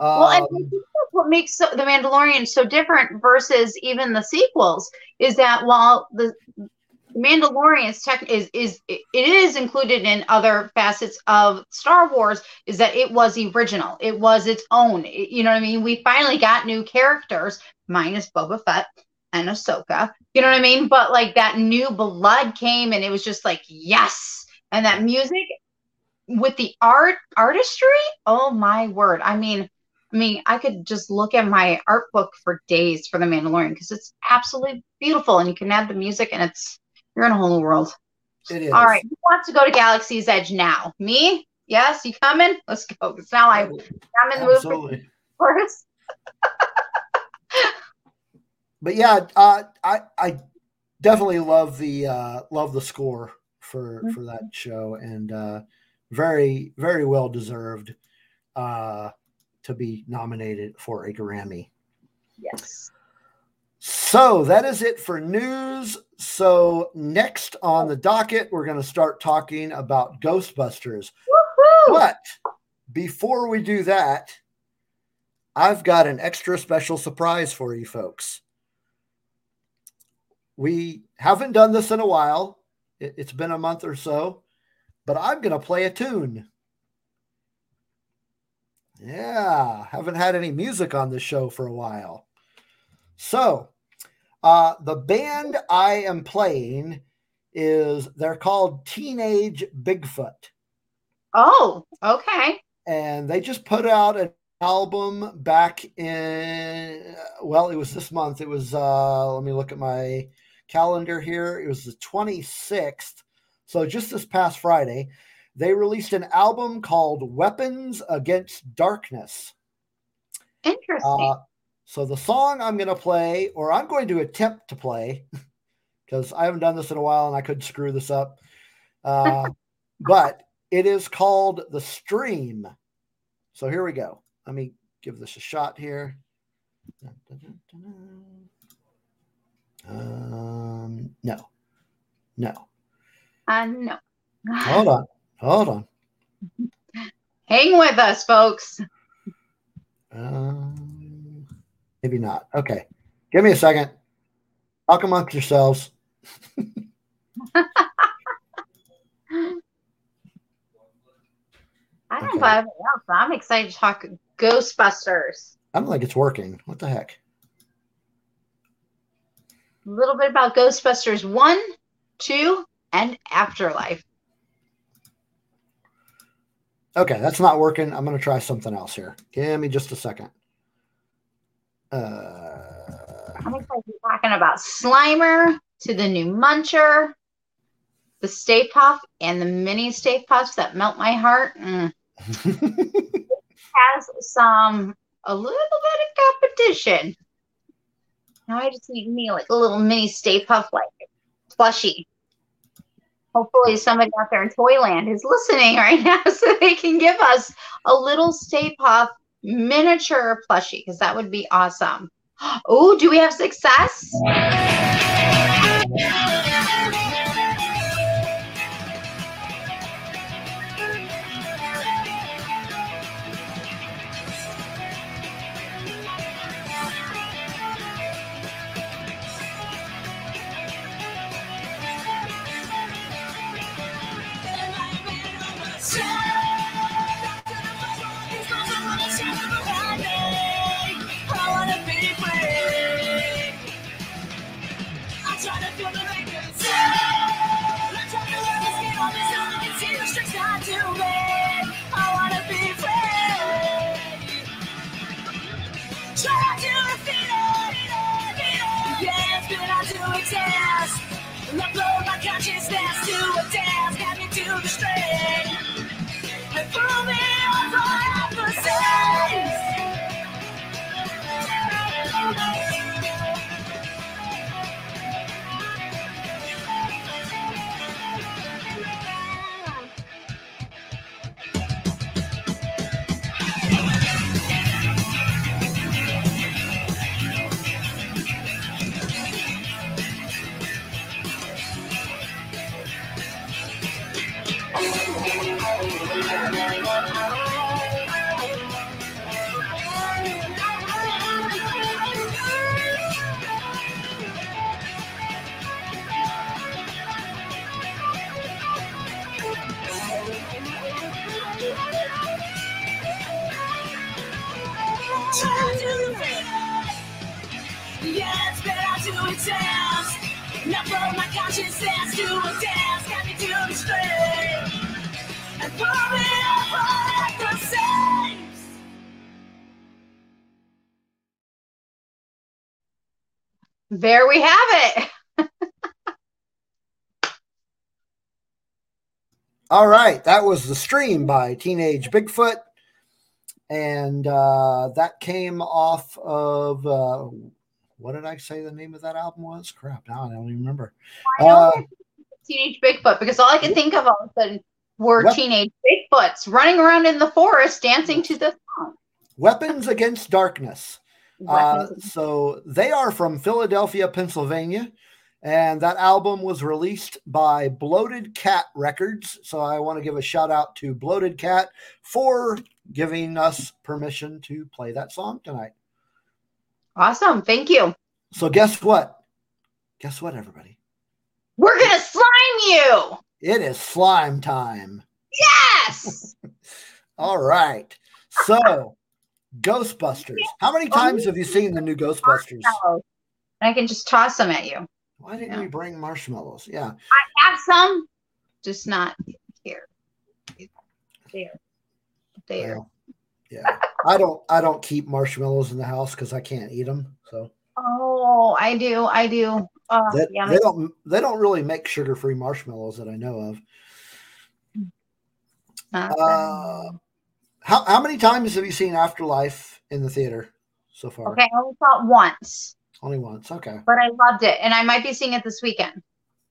Well, and Um, I think that's what makes so, the Mandalorian so different versus even the sequels is that while the Mandalorian's tech is is it is included in other facets of Star Wars is that it was original. It was its own. It- you know what I mean? We finally got new characters minus Boba Fett and Ahsoka. You know what I mean? But like that new blood came and it was just like yes. And that music with the art artistry, oh my word. I mean, I mean, I could just look at my art book for days for the Mandalorian because it's absolutely beautiful, and you can add the music, and it's you're in a whole new world. it is. All right, who wants to go to Galaxy's Edge now? Me? Yes, you coming? Let's go. It's now I, I'm in the mood Absolutely. first. But yeah, uh, I I definitely love the uh, love the score for for that show, and uh, very very well deserved uh, to be nominated for a Grammy. Yes. So that is it for news. So next on the docket, we're going to start talking about Ghostbusters. Woohoo! But before we do that, I've got an extra special surprise for you folks. We haven't done this in a while. It- It's been a month or so, but I'm going to play a tune. Yeah, haven't had any music on the show for a while. So, uh, the band I am playing is they're called Teenage Bigfoot Oh, okay. and they just put out an album back in well it was this month it was uh let me look at my calendar here it was the 26th so just this past friday they released an album called weapons against darkness Interesting. uh, so the song i'm going to play or i'm going to attempt to play because i haven't done this in a while and i could screw this up uh, but it is called the stream. So here we go. Let me give this a shot here. Um no. No. Uh, no. hold on. Hold on. Hang with us, folks. um, maybe not okay give me a second talk amongst yourselves I don't Okay. know everyone else, I'm excited to talk Ghostbusters. i don't think it's working what the heck A little bit about Ghostbusters 1, 2, and Afterlife. Okay, that's not working. I'm going to try something else here. Give me just a second. Uh, I'm talking about Slimer to the new Muncher, the Stay Puft, and the mini Stay Pufts that melt my heart. Mm. Has some, a little bit of competition. Now I just need me like a little mini Stay Puft, like plushie. Hopefully, somebody out there in Toyland is listening right now so they can give us a little Stay Puft miniature plushie because that would be awesome. Oh, do we have success? Upload my consciousness to a dance, get me to the string. And throw blow my to a dance, got me to the. And throw me over the seams. There we have it. all right, that was the stream by Teenage Bigfoot, and uh, that came off of uh, what did I say the name of that album was? Crap, now I don't even remember. Uh, teenage Bigfoot because all I could think of all of a sudden were teenage Bigfoots running around in the forest dancing to the song. Weapons Against Darkness. Uh, so they are from Philadelphia, Pennsylvania, and that album was released by Bloated Cat Records. So I want to give a shout out to Bloated Cat for giving us permission to play that song tonight. Awesome. Thank you. So guess what? Guess what, everybody? We're gonna slime you. It is slime time. Yes. All right. So, Ghostbusters. How many oh, times have you seen the new Ghostbusters? I can just toss them at you. Why didn't Yeah. we bring marshmallows? Yeah. I have some, just not here. There. There. Well, yeah. I don't I don't keep marshmallows in the house because I can't eat them. So Oh, I do. I do. Oh, they, yummy. they don't they don't really make sugar free marshmallows that I know of. Uh, how how many times have you seen Afterlife in the theater so far? okay, I only saw it once, Only once. Okay. but I loved it, and I might be seeing it this weekend.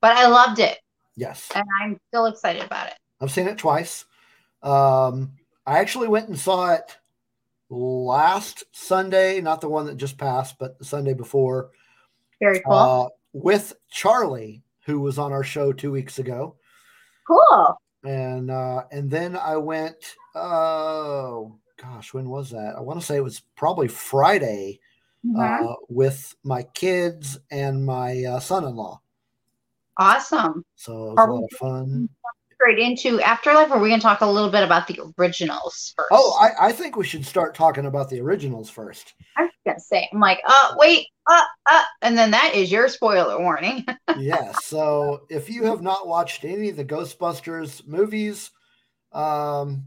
But I loved it, Yes. and I'm still excited about it. I've seen it twice. Um, I actually went and saw it last Sunday, not the one that just passed, but the Sunday before, Very cool. uh, with Charlie, who was on our show two weeks ago. cool. And uh, and then I went. Oh gosh, when was that? I want to say it was probably Friday Mhm. uh, with my kids and my uh, son-in-law. awesome. So it was Are a lot of fun. Straight into Afterlife, or are we going to talk a little bit about the originals first? Oh, I, I think we should start talking about the originals first. I was going to say, I'm like, uh, wait, uh, uh, and then that is your spoiler warning. yes. So if you have not watched any of the Ghostbusters movies, um,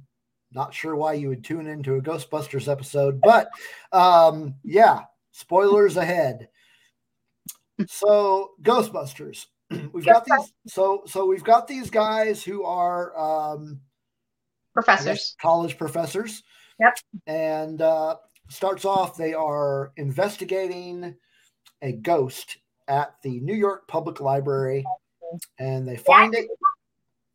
not sure why you would tune into a Ghostbusters episode, but um, yeah, spoilers ahead. So Ghostbusters, we've got these. So so we've got these guys who are um, Professors. college professors. Yep. And uh, starts off, they are investigating a ghost at the New York Public Library, and they find it.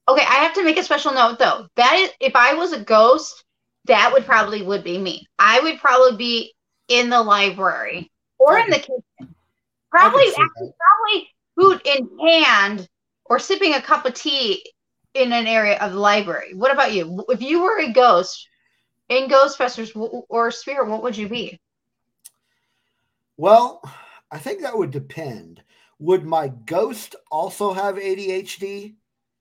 Okay, I have to make a special note though. That is, if I was a ghost, that would probably would be me. I would probably be in the library or in the kitchen, probably I can see actually, probably food in hand or sipping a cup of tea in an area of the library. What about you? If you were a ghost in Ghostbusters or Spirit, what would you be? Well, I think that would depend. Would my ghost also have ADHD?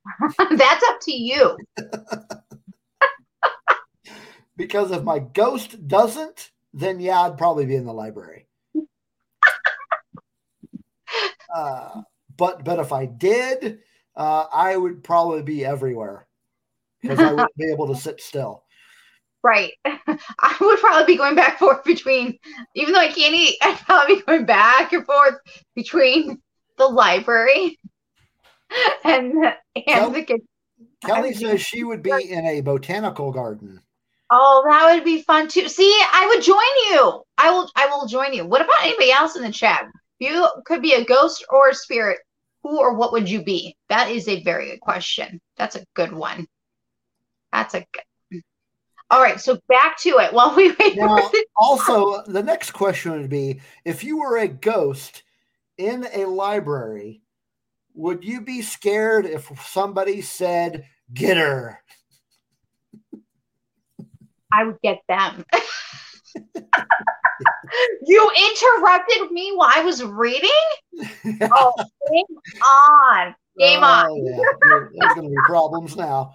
That's up to you. Because if my ghost doesn't, then yeah, I'd probably be in the library. uh, but but if I did, uh, I would probably be everywhere because I wouldn't be able to sit still. Right. I would probably be going back and forth between, even though I can't eat, I'd probably be going back and forth between the library and the, Kel- the kitchen. Kelly says she would be in a botanical garden. Oh, that would be fun too. See, I would join you. I will. I will join you. What about anybody else in the chat? You could be a ghost or a spirit. Who or what would you be? That is a very good question. That's a good one. That's a good. All right, so back to it. While we wait Now, the also, the next question would be if you were a ghost in a library, would you be scared if somebody said, Get her? I would get them. you interrupted me while I was reading? Oh, game on. Game on. Oh, yeah. There's going to be problems now.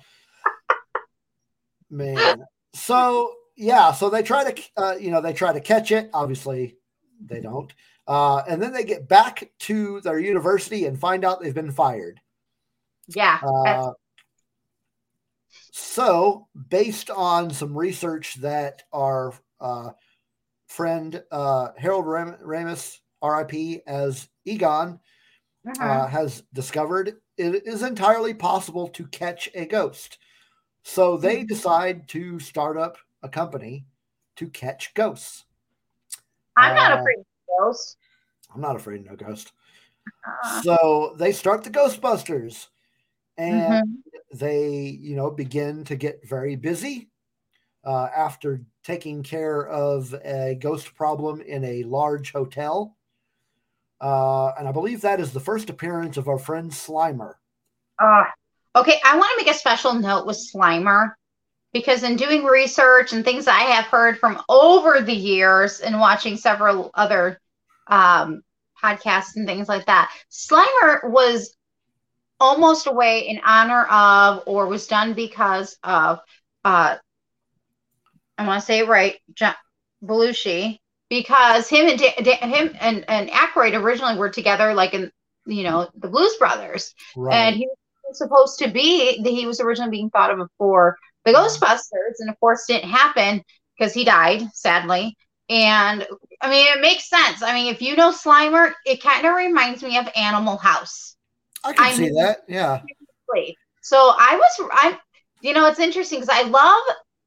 Man. So, yeah. So they try to, uh, you know, they try to catch it. Obviously, they don't. Uh, and then they get back to their university and find out they've been fired. Yeah. Uh, so, based on some research that our uh, friend uh, Harold Ram- Ramis, RIP, as Egon, mhm. uh, has discovered, it is entirely possible to catch a ghost. So, they decide to start up a company to catch ghosts. I'm not uh, afraid of ghosts. I'm not afraid of no ghost. Uh, So, they start the Ghostbusters. And mhm. they you know begin to get very busy uh, after taking care of a ghost problem in a large hotel. Uh, and I believe that is the first appearance of our friend Slimer. Uh, okay, I want to make a special note with Slimer because in doing research and things I have heard from over the years and watching several other um, podcasts and things like that, Slimer was almost away in honor of or was done because of uh, I want to say it right, John Belushi, because him and da- da- him and and Aykroyd originally were together, like in you know the Blues Brothers, Right. and he was supposed to be he was originally being thought of for the Ghostbusters, and of course didn't happen because he died sadly. And I mean, it makes sense. I mean, if you know Slimer, it kind of reminds me of Animal House I can I see that. Yeah. So I was, I, you know, it's interesting because I love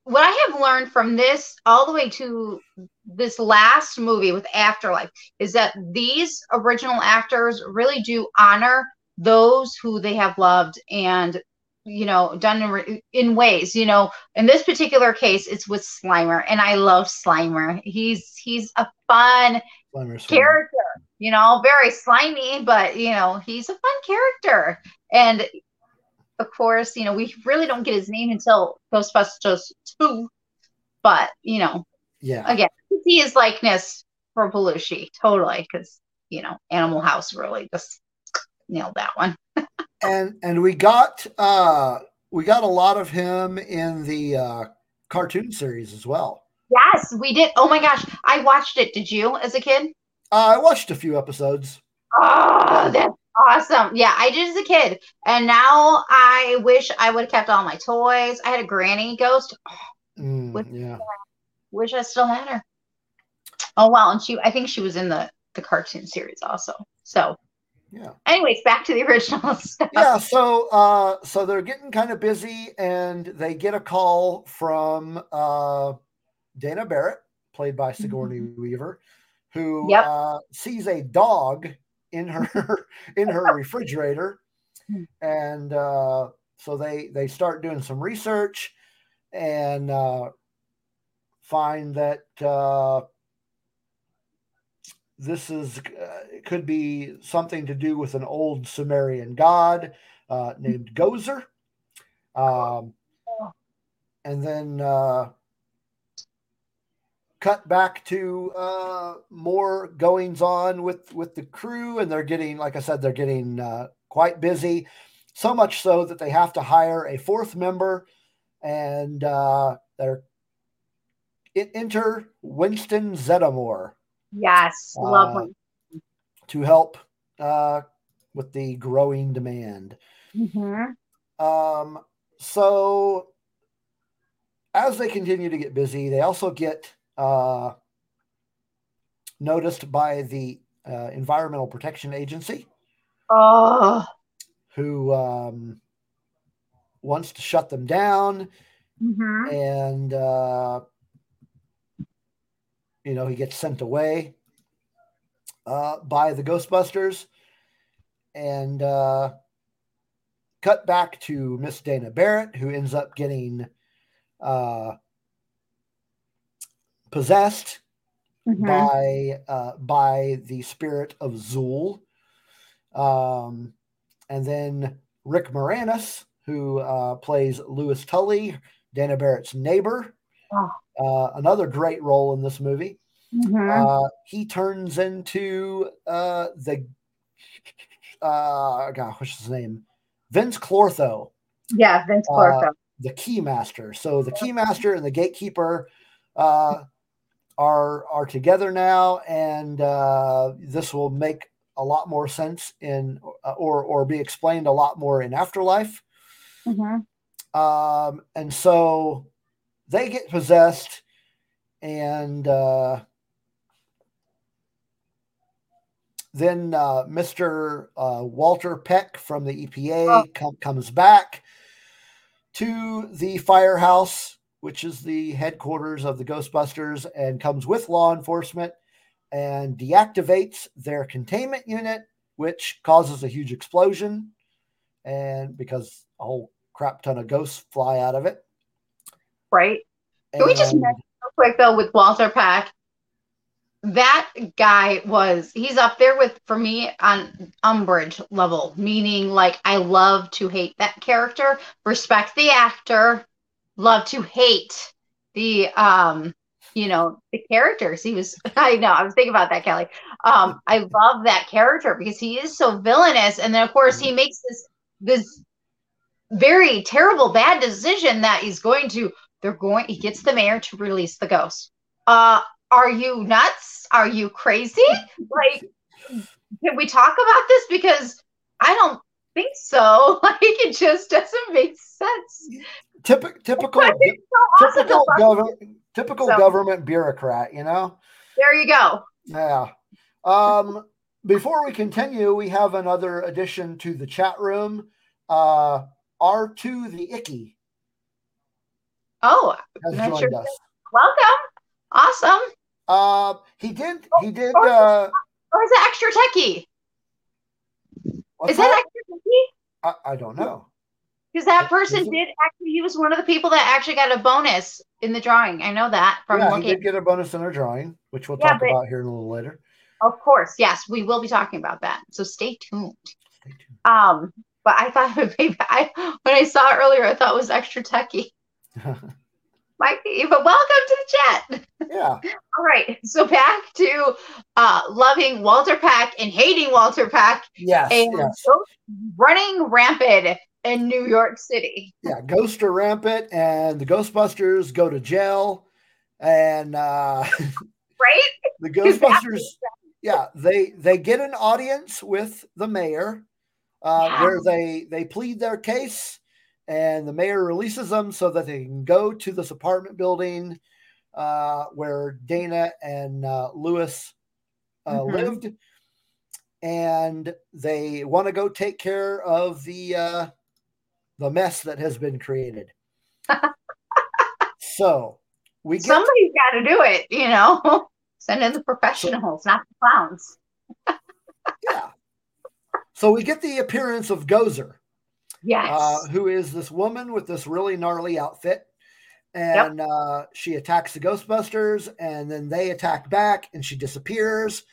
what I have learned from this all the way to this last movie with Afterlife is that these original actors really do honor those who they have loved and you know done in, re- in ways you know in this particular case it's with slimer and i love slimer he's he's a fun Slimer's fun. character, you know, very slimy, but you know, he's a fun character. And of course, you know, we really don't get his name until Ghostbusters 2. But, you know, Yeah. again, see his likeness for Belushi, totally, because you know, Animal House really just nailed that one. and and we got uh we got a lot of him in the uh cartoon series as well. Yes, we did. Oh my gosh, I watched it. Did you as a kid? Uh, I watched a few episodes. Oh, that's awesome. Yeah, I did as a kid. And now I wish I would have kept all my toys. I had a granny ghost. Mm, With- yeah. Wish I still had her. Oh wow, and she I think she was in the the cartoon series also. So Yeah. anyways, back to the original stuff. Yeah, so uh so they're getting kind of busy and they get a call from uh Dana Barrett, played by Sigourney Weaver, who Yep. uh sees a dog in her in her refrigerator. And uh so they they start doing some research and uh find that uh this is uh, could be something to do with an old Sumerian god uh, named Gozer. Um, and then uh, cut back to uh, more goings on with with the crew, and they're getting, like I said, they're getting uh, quite busy. So much so that they have to hire a fourth member, and uh, they're it enter Winston Zeddemore Yes, love Uh, to help uh, with the growing demand. Mhm. Um, so as they continue to get busy, they also get uh, noticed by the uh, Environmental Protection Agency, Oh, who um, wants to shut them down, mhm. and uh, you know he gets sent away uh, by the Ghostbusters, and uh, cut back to Miss Dana Barrett, who ends up getting uh, possessed Mhm. by uh, by the spirit of Zuul, um, and then Rick Moranis, who uh, plays Louis Tully, Dana Barrett's neighbor. Oh. Uh, another great role in this movie. Mhm. Uh, he turns into uh, the uh, God, what's his name? Vinz Clortho, yeah, Vinz uh, Clortho. the Keymaster. So the Keymaster and the Gatekeeper uh, are are together now, and uh, this will make a lot more sense in uh, or or be explained a lot more in Afterlife. Mhm. Um, and so they get possessed, and uh, then uh, Mr. Uh, Walter Peck from the EPA com- comes back to the firehouse, which is the headquarters of the Ghostbusters, and comes with law enforcement and deactivates their containment unit, which causes a huge explosion. And because a whole crap ton of ghosts fly out of it. Right. Can we just And- mention real quick though with Walter Pack? That guy was he's up there with for me on Umbridge level, meaning like I love to hate that character, respect the actor, love to hate the um you know the characters. He was i know i was thinking about that kelly. Um i love that character because he is so villainous. And then of course he makes this this very terrible bad decision that he's going to they're going he gets the mayor to release the ghost. Uh are you nuts? Are you crazy? Like can we talk about this? Because i don't think so like it just doesn't make sense Typical, typical, so awesome typical, government, typical So- government bureaucrat. You know. there you go Yeah. Um, before we continue, we have another addition to the chat room. Uh, R2 the Icky oh has joined sure. us. welcome awesome Uh, he did. He did. Oh, Uh, or is it extra techie is that extra techie I, I don't know. Because that person did actually, he was one of the people that actually got a bonus in the drawing. I know that from yeah, he did get a bonus in our drawing, which we'll Yeah, talk but- about here in a little later. Of course, yes, we will be talking about that. So stay tuned. Stay tuned. Um, but I thought it would be, I, when I saw it earlier, I thought it was extra techie. Mikey, but welcome to the chat. yeah. All right, so back to uh, loving Walter Peck and hating Walter Peck. Yes. and yes. running rampant in New York City. Yeah. Ghosts are rampant, and the Ghostbusters go to jail, and uh, Right? the Ghostbusters. yeah they they get an audience with the mayor uh, Yeah. where they they plead their case and the mayor releases them so that they can go to this apartment building uh, where dana and uh, Louis uh, Mhm. lived and they want to go take care of the uh, the mess that has been created so we get Somebody's got to do it, you know. Send in the professionals, not the clowns. yeah so we get the appearance of gozer Yes. uh, who is this woman with this really gnarly outfit. And uh, she attacks the Ghostbusters, and then they attack back, and she disappears.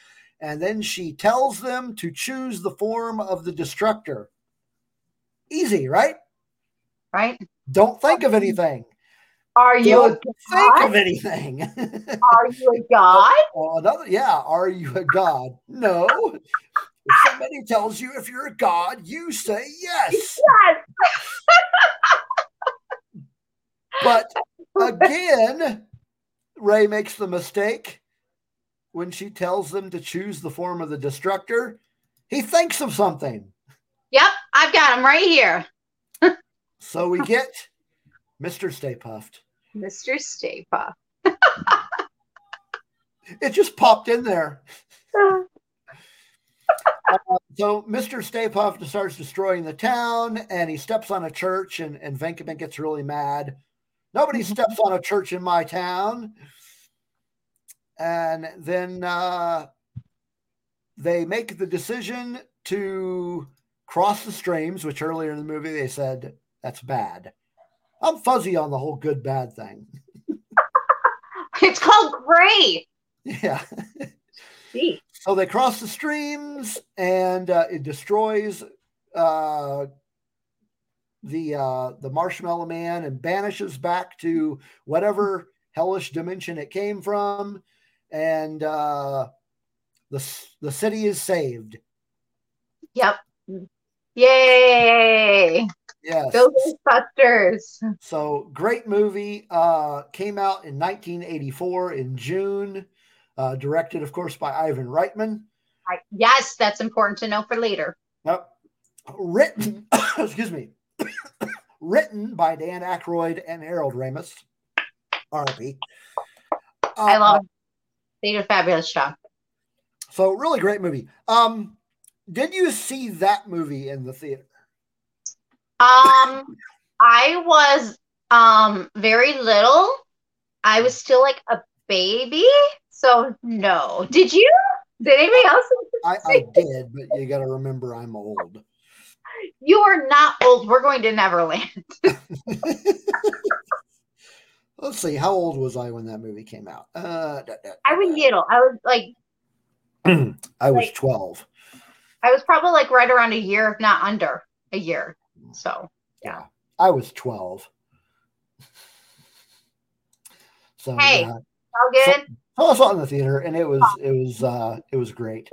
And then she tells them to choose the form of the destructor. Easy, right? right? Don't think of anything. Are you a Don't think god? of anything. Are you a god? Well, another, yeah. Are you a god? No. If somebody tells you if you're a god, you say yes. Yes. But again, Ray makes the mistake when she tells them to choose the form of the destructor. He thinks of something. Yep, I've got him right here. So we get Mr. Stay Puft. Mr. Stay Puft. It just popped in there. Uh, Uh, so Mr. Stay Puft starts destroying the town and he steps on a church and, and Venkman gets really mad. Nobody steps on a church in my town. And then uh, they make the decision to cross the streams, which earlier in the movie they said that's bad. I'm fuzzy on the whole good bad thing. It's called Gray. Yeah. See, So they cross the streams and uh, it destroys uh, the uh, the Marshmallow Man and banishes back to whatever hellish dimension it came from, and uh, the the city is saved. Yep. Yay! Yes. Go Ghostbusters. So great movie. Uh, came out in 1984 in June. Uh, directed, of course, by Ivan Reitman. I- Yes, that's important to know for later. Yep. Written, excuse me, written by Dan Aykroyd and Harold Ramis. RP. I Uh, love. They did a fabulous job. So really great movie. Um, did you see that movie in the theater? Um, I was um very little. I was still like a baby, so no. Did you? Did anybody else? I, I did, but you got to remember I'm old. You are not old. We're going to Neverland. let's see, how old was I when that movie came out? Uh, da- da- I was little. I was like, I was like- 12. I was probably like right around a year, if not under a year. So yeah, I was 12. So Hey. yeah, all good. So, I saw it in the theater, and it was it was uh it was great.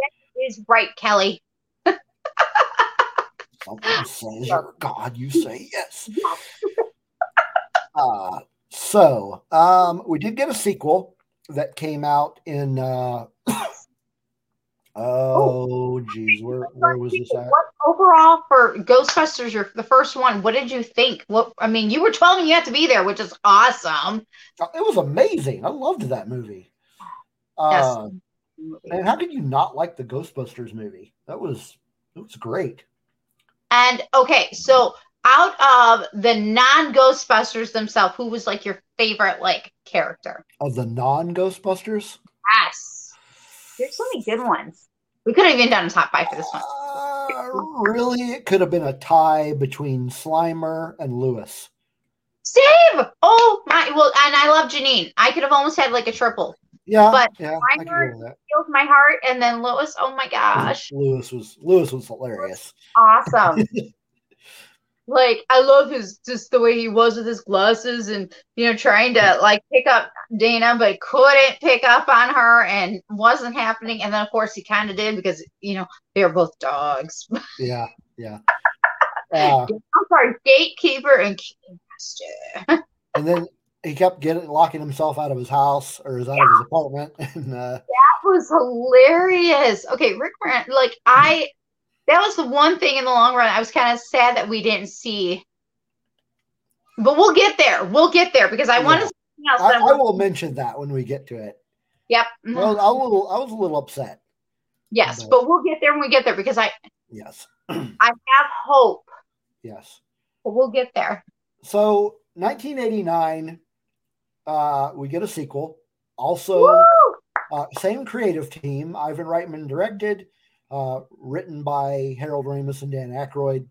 Is right, Kelly. Something says, "Your God, you say yes." uh, so um, we did get a sequel that came out in. Uh, oh, geez, where where was this at? What overall for Ghostbusters? Your the first one. What did you think? What I mean, you were twelve and you had to be there, which is awesome. Uh, It was amazing. I loved that movie. Uh, and how could you not like the Ghostbusters movie? That was it was great. And okay, so out of the non Ghostbusters themselves, who was like your favorite like character? Of the non Ghostbusters, Yes. There's so many good ones. We could have even done a top five for this one. uh, really, it could have been a tie between Slimer and Louis. Steve! Oh my well, and I love Janine. I could have almost had like a triple. Yeah, But yeah, I can Slimer- go with that. Feels my heart, and then Louis, oh my gosh. Louis was Louis was hilarious. Awesome. like I love his just the way he was with his glasses and you know trying to like pick up Dana but couldn't pick up on her and wasn't happening and then of course he kind of did because you know they were both dogs. Yeah, yeah. Uh, I'm sorry, gatekeeper and keymaster. and then he kept getting locking himself out of his house or his out of his apartment, and uh, That was hilarious. Okay, Rick Moranis, like I that was the one thing in the long run I was kind of sad that we didn't see. But we'll get there. We'll get there because I want to see something else. I, I will mention that when we get to it. Yep. mhm. Well, I was a little, I was a little upset. Yes, but- but we'll get there when we get there because I Yes, I have hope. yes. But we'll get there. So 1989, uh, we get a sequel. Also, uh, same creative team. Ivan Reitman directed, uh, written by Harold Ramis and Dan Aykroyd,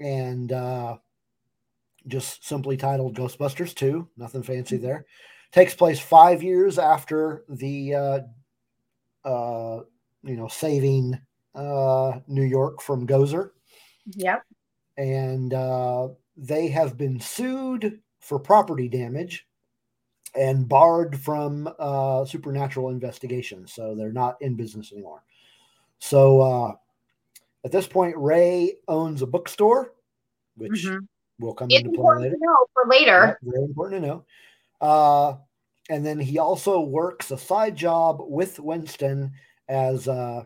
and uh, just simply titled Ghostbusters 2. Nothing fancy there. Takes place five years after the, uh, uh, you know, saving uh, New York from Gozer Yep. and uh, they have been sued for property damage and barred from uh, supernatural investigations. So they're not in business anymore. So uh, at this point, Ray owns a bookstore, which Mhm. will come It's into play important later. to know for later. Yeah, very important to know. Uh, and then he also works a side job with Winston as uh,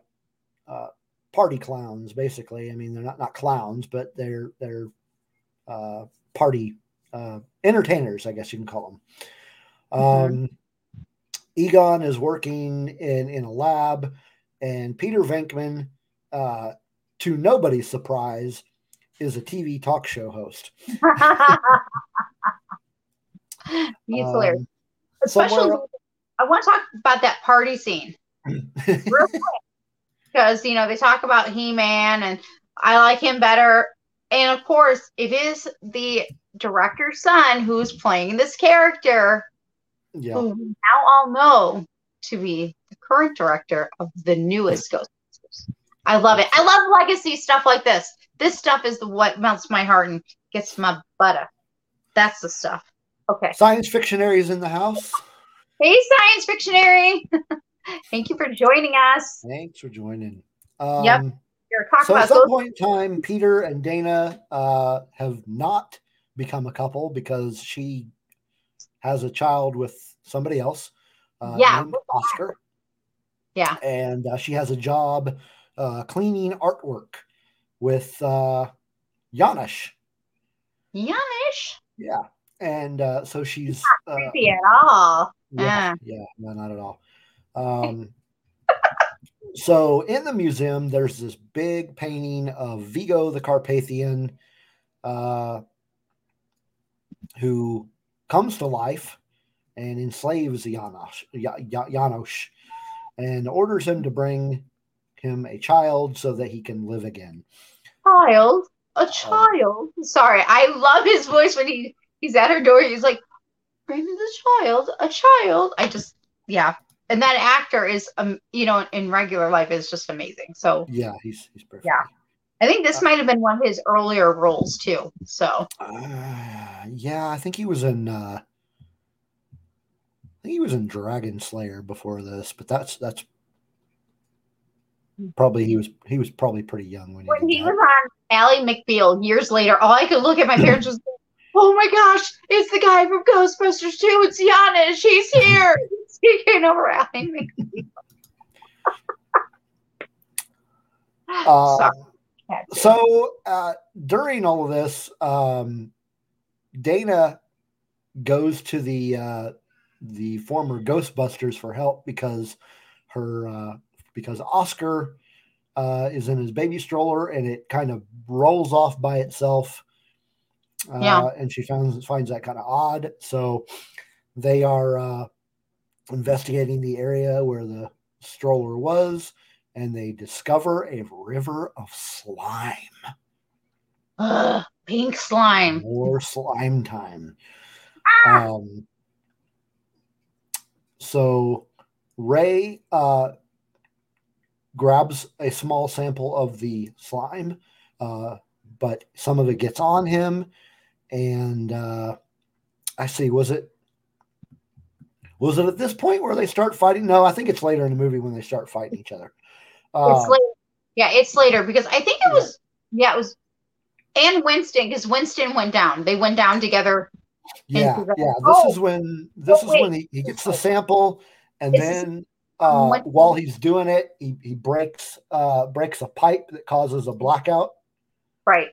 uh, party clowns. Basically, I mean they're not not clowns, but they're they're uh, party uh, entertainers, I guess you can call them. Um, Egon is working in in a lab, and Peter Venkman, uh, to nobody's surprise, is a TV talk show host. He's hilarious. Um, Especially, somewhere- I want to talk about that party scene real quick because you know they talk about He-Man and I like him better. And of course, it is the director's son who's playing this character, yeah. who we now all know to be the current director of the newest Ghostbusters. I love it. I love legacy stuff like this. This stuff is the what melts my heart and gets my butter. That's the stuff. Okay. Science fictionaries in the house. Hey, Science Fictionary. Thank you for joining us. Thanks for joining. Um, Yep. You're talking So at about some those. point in time, Peter and Dana uh, have not become a couple because she has a child with somebody else uh, Yeah. Oscar. Yeah. And uh, she has a job uh, cleaning artwork with uh, Janosz. Yanish. Yeah. And uh, so she's. Uh, Creepy at all. Yeah, yeah, no, not at all. Um, so in the museum, there's this big painting of Vigo the Carpathian, uh, who comes to life and enslaves Janosz, Ja- Ja- and orders him to bring him a child so that he can live again. Child. A Um, child. Sorry. I love his voice when he, he's at her door. He's like, bring me the child, a child. I just, yeah. And that actor is, um, you know, in regular life is just amazing. So Yeah, he's he's perfect. Yeah. I think this might have been one of his earlier roles too. So Uh, yeah, I think he was in. Uh, I think he was in Dragon Slayer before this, but that's that's probably he was he was probably pretty young when he, when he was on Ally McBeal years later, all I could look at my parents was, oh my gosh, it's the guy from Ghostbusters 2. It's Giannis. She's here. He came over Ally McBeal. Uh, Sorry. So uh, during all of this, um, Dana goes to the uh, the former Ghostbusters for help because her uh, because Oscar uh, is in his baby stroller and it kind of rolls off by itself. Uh, Yeah. and she finds finds that kind of odd. So they are uh, investigating the area where the stroller was, and they discover a river of slime. Ugh, pink slime. More slime time. Ah! Um, so Ray uh, grabs a small sample of the slime, uh, but some of it gets on him. And uh, I see, was it was it at this point where they start fighting? No, I think it's later in the movie when they start fighting each other. It's Uh, later. Yeah, it's later because I think it was, yeah, it was, and Winston, because Winston went down. They went down together. Yeah, yeah. This Oh. is when this Oh, is when he, he gets the sample, and This then uh, When- while he's doing it, he, he breaks uh, breaks a pipe that causes a blackout, Right.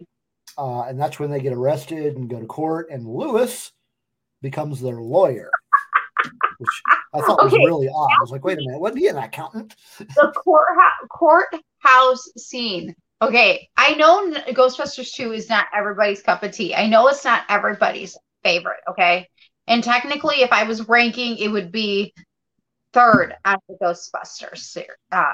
uh, and that's when they get arrested and go to court. And Louis becomes their lawyer, which I thought it was really odd. I was like, wait a minute, wasn't he an accountant? the courthouse courthouse scene. Okay, I know Ghostbusters 2 is not everybody's cup of tea. I know it's not everybody's favorite, okay? And technically, if I was ranking, it would be third on the Ghostbusters series. Uh,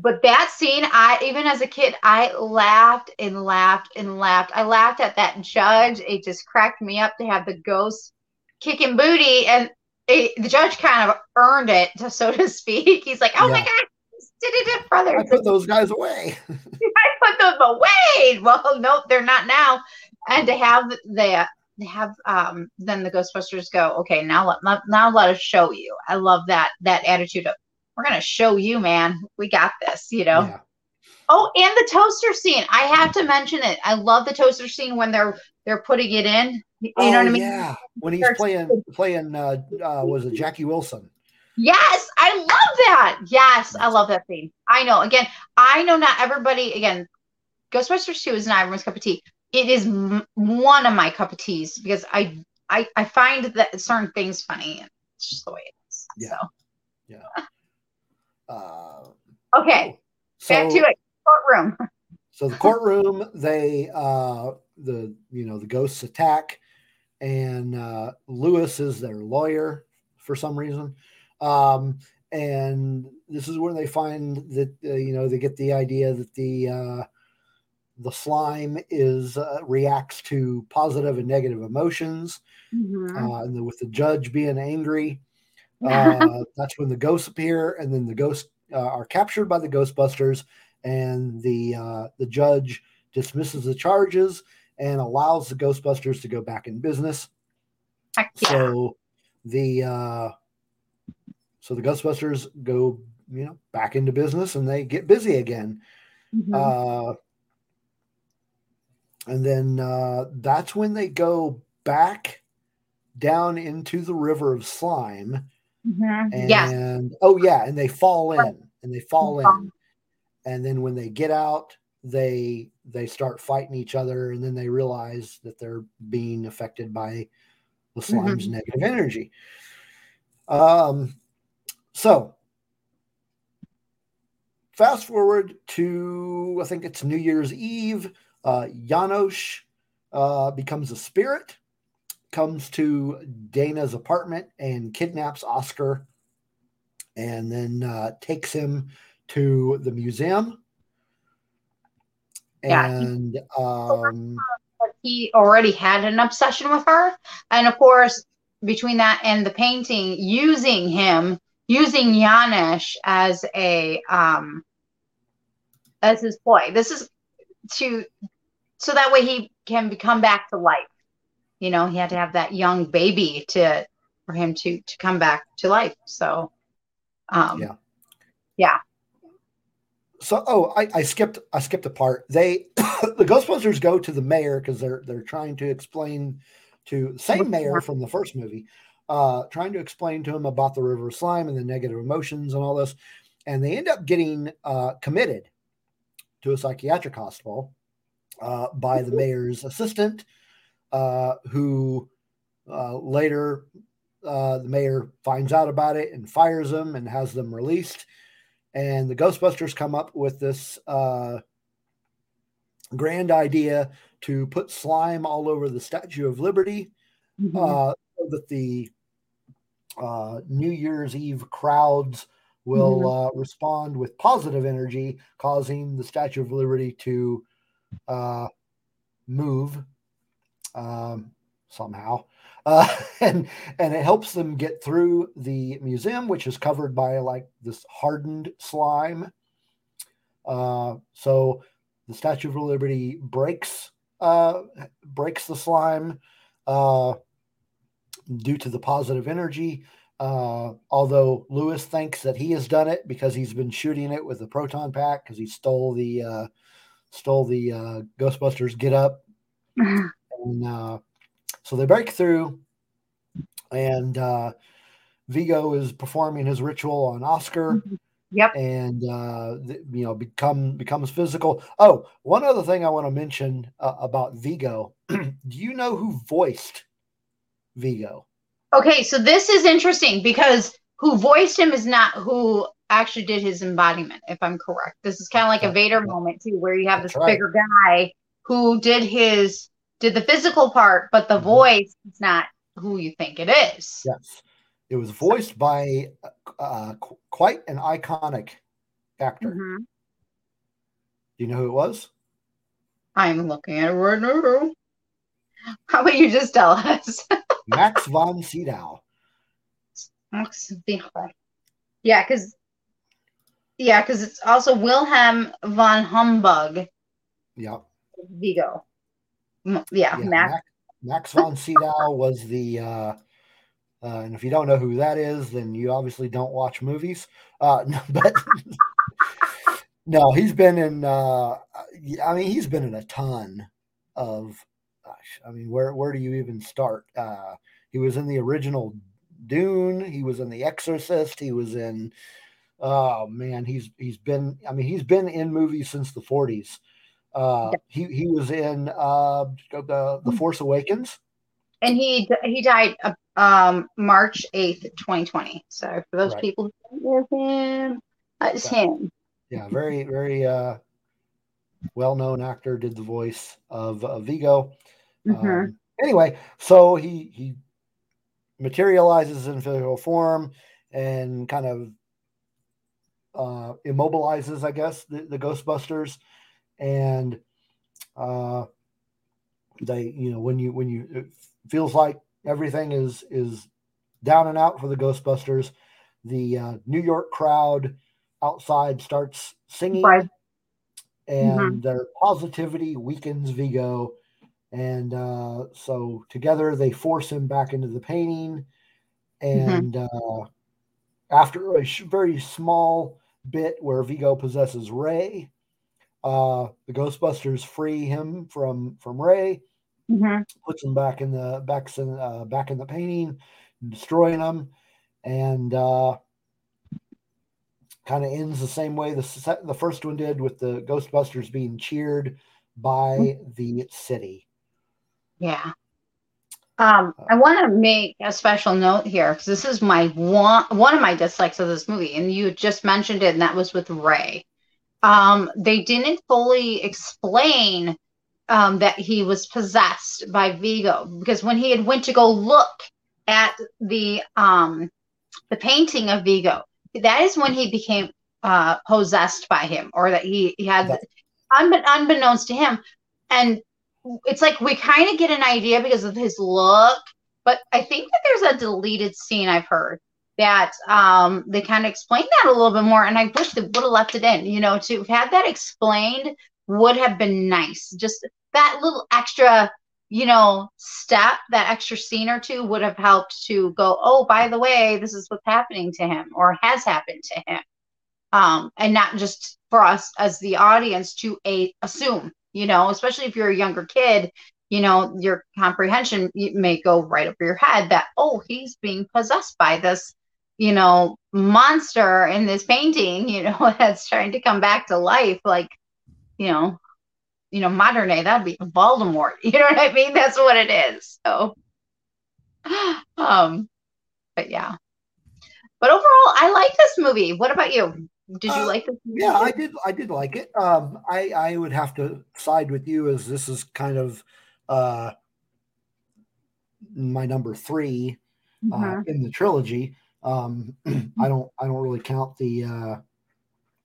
but that scene, I even as a kid, I laughed and laughed and laughed. I laughed at that judge. It just cracked me up to have the ghost kicking booty, and it, the judge kind of earned it, to, so to speak. He's like, "Oh my god, did it, brother!" I put those guys away. I put them away." Well, nope, they're not now. And to have the have um then the Ghostbusters go, okay, now let let- now let us show you. I love that that attitude of we're gonna show you, man. We got this, you know. Yeah. Oh, and the toaster scene. I have to mention it. I love the toaster scene when they're they're putting it in. You know Oh, what I mean? Yeah, when he's playing playing uh, uh, was it Jackie Wilson? Yes, I love that. Yes, I love that scene. I know. Again, I know not everybody. Again, Ghostbusters Two is not everyone's cup of tea. It is m- one of my cup of teas because I I I find that certain things funny. And it's just the way it is. Yeah. So Uh, okay, so, back to it. Courtroom. So the courtroom, they uh the you know the ghosts attack, and uh Louis is their lawyer for some reason. Um and this is where they find that uh, you know they get the idea that the uh the slime is uh, reacts to positive and negative emotions Mhm. uh, and the, with the judge being angry uh, that's when the ghosts appear, and then the ghosts uh, are captured by the Ghostbusters, and the uh, the judge dismisses the charges and allows the Ghostbusters to go back in business. Heck yeah. So the uh, so the Ghostbusters go you know back into business, and they get busy again. Mhm. Uh, and then uh, that's when they go back down into the river of slime. Mhm. And yes. oh yeah, and they fall in and they fall. in. And then when they get out, they they start fighting each other and then they realize that they're being affected by the slime's negative energy. Um so fast forward to I think it's New Year's Eve. Uh Janosz uh becomes a spirit comes to Dana's apartment and kidnaps Oscar and then uh, takes him to the museum. Yeah. Um, he already had an obsession with her. And of course, between that and the painting using him using Janosz as a um as his ploy. This is to so that way he can come back to life. You know, he had to have that young baby to for him to to come back to life. So um Yeah. yeah. So, oh, I, I skipped. I skipped a part. They, the Ghostbusters, go to the mayor because they're they're trying to explain to the same mayor from the first movie, uh, trying to explain to him about the river of slime and the negative emotions and all this, and they end up getting uh, committed to a psychiatric hospital uh, by the mayor's assistant, uh, who uh, later uh, the mayor finds out about it and fires them and has them released and the Ghostbusters come up with this uh, grand idea to put slime all over the Statue of Liberty, Mhm. uh, so that the uh, New Year's Eve crowds will uh, respond with positive energy, causing the Statue of Liberty to uh, move um, somehow. Uh, and and it helps them get through the museum, which is covered by like this hardened slime. Uh, so the Statue of Liberty breaks uh, breaks the slime uh, due to the positive energy. Uh, although Louis thinks that he has done it because he's been shooting it with the proton pack because he stole the uh, stole the uh, Ghostbusters get up and uh, so they break through, and uh, Vigo is performing his ritual on Oscar, Yep. and uh, th- you know become becomes physical. Oh, one other thing I want to mention uh, about Vigo. Do you know who voiced Vigo? Okay, so this is interesting because who voiced him is not who actually did his embodiment, if I'm correct. This is kind of like a Vader moment too, where you have this right. bigger guy who did his did the physical part, but the Mhm. voice is not who you think it is. Yes, it was voiced by uh, qu- quite an iconic actor. Mhm. Do you know who it was? I'm looking at it right now. How about you just tell us? Max von Sydow. Max Wichler. Yeah, because yeah, because it's also Wilhelm von Humbug Yeah. Vigo. Yeah, Yeah, Max. Max, von Sydow was the, uh, uh, and if you don't know who that is, then you obviously don't watch movies. Uh, no, but no, he's been in. Uh, I mean, he's been in a ton of. Gosh, I mean, where where do you even start? Uh, he was in the original Dune. He was in The Exorcist. He was in. Oh man, he's he's been. I mean, he's been in movies since the forties. Uh, he he was in uh, the the Force Awakens. and he he died uh, um March eighth, twenty twenty. So for those Right. people who don't know him, that's Right. him. Yeah, very very uh, well known actor. Did the voice of, of Vigo. Mhm. Um, anyway, so he he materializes in physical form and kind of uh, immobilizes, I guess, the, the Ghostbusters, and uh, they, you know, when you when you it feels like everything is is down and out for the Ghostbusters, the uh, New York crowd outside starts singing, Right. and their positivity weakens Vigo, and uh, so together they force him back into the painting, and uh, after a sh- very small bit where Vigo possesses Ray, uh, the Ghostbusters free him from from Ray, Mhm. puts him back in the back in uh, back in the painting, destroying him, and uh, kind of ends the same way the the first one did with the Ghostbusters being cheered by the city. Yeah. Um, I want to make a special note here because this is my one one of my dislikes of this movie, and you just mentioned it, and that was with Ray. Um, they didn't fully explain um, that he was possessed by Vigo because when he had went to go look at the um, the painting of Vigo, that is when he became uh, possessed by him, or that he, he had That- unbe- unbeknownst to him, and it's like we kind of get an idea because of his look, but I think that there's a deleted scene I've heard that um, they kind of explain that a little bit more, and I wish they would have left it in. You know, to have had that explained would have been nice. Just that little extra, you know, step, that extra scene or two would have helped to go, oh, by the way, this is what's happening to him or has happened to him. Um, and not just for us as the audience to a, assume, you know, especially if you're a younger kid, you know, your comprehension may go right over your head that, oh, he's being possessed by this, you know, monster in this painting, you know, that's trying to come back to life. Like, you know, you know, modern day, that'd be Voldemort. You know what I mean? That's what it is. So, um, but yeah. But overall, I like this movie. What about you? Did you Uh, like this movie? Yeah, I did. I did like it. Um, I I would have to side with you as this is kind of uh my number three uh, Mhm. in the trilogy. Um, I don't I don't really count the. Uh,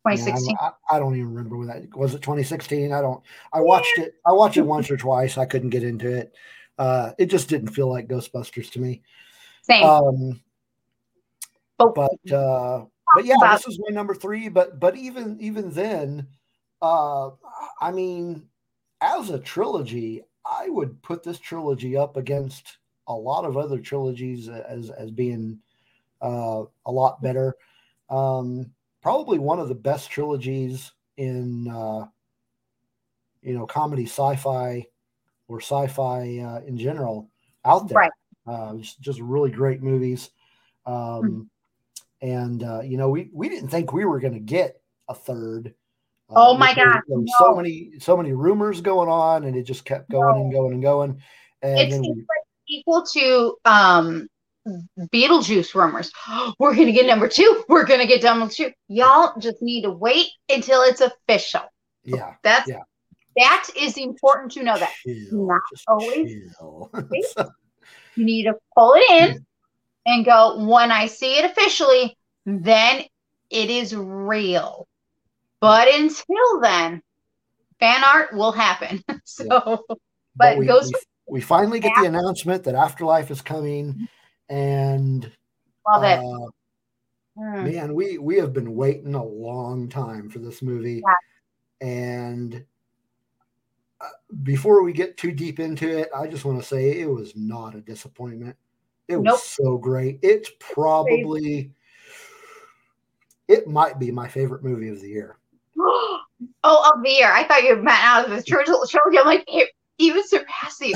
yeah, 2016. I, I don't even remember when that was. It 2016. I don't. I watched it. I watched it once or twice. I couldn't get into it. Uh, it just didn't feel like Ghostbusters to me. Same. Um, but, but uh but yeah this is my number three but but even even then uh i mean as a trilogy i would put this trilogy up against a lot of other trilogies as as being uh a lot better um probably one of the best trilogies in uh you know comedy sci-fi or sci-fi uh, in general out there Right. uh just, just really great movies um and uh, you know we we didn't think we were going to get a third. Uh, Oh my God, were so many so many rumors going on, and it just kept going and going and going. And it seems we, like equal to um Beetlejuice rumors. We're gonna get number two. We're gonna get number two. Y'all just need to wait until it's official. yeah, That's Yeah. that is important to know that chill, Not always. you need to pull it in and go when I see it officially, then it is real. But until then, fan art will happen. so but we, Ghost- we, we finally get the announcement that Afterlife is coming, and love it. uh, Hmm. man, we we have been waiting a long time for this movie, and uh, before we get too deep into it, I just want to say it was not a disappointment. It was Nope. so great. It's probably it might be my favorite movie of the year. oh, of the year. I thought you meant out of the trilogy. I'm like, it, even surpassing.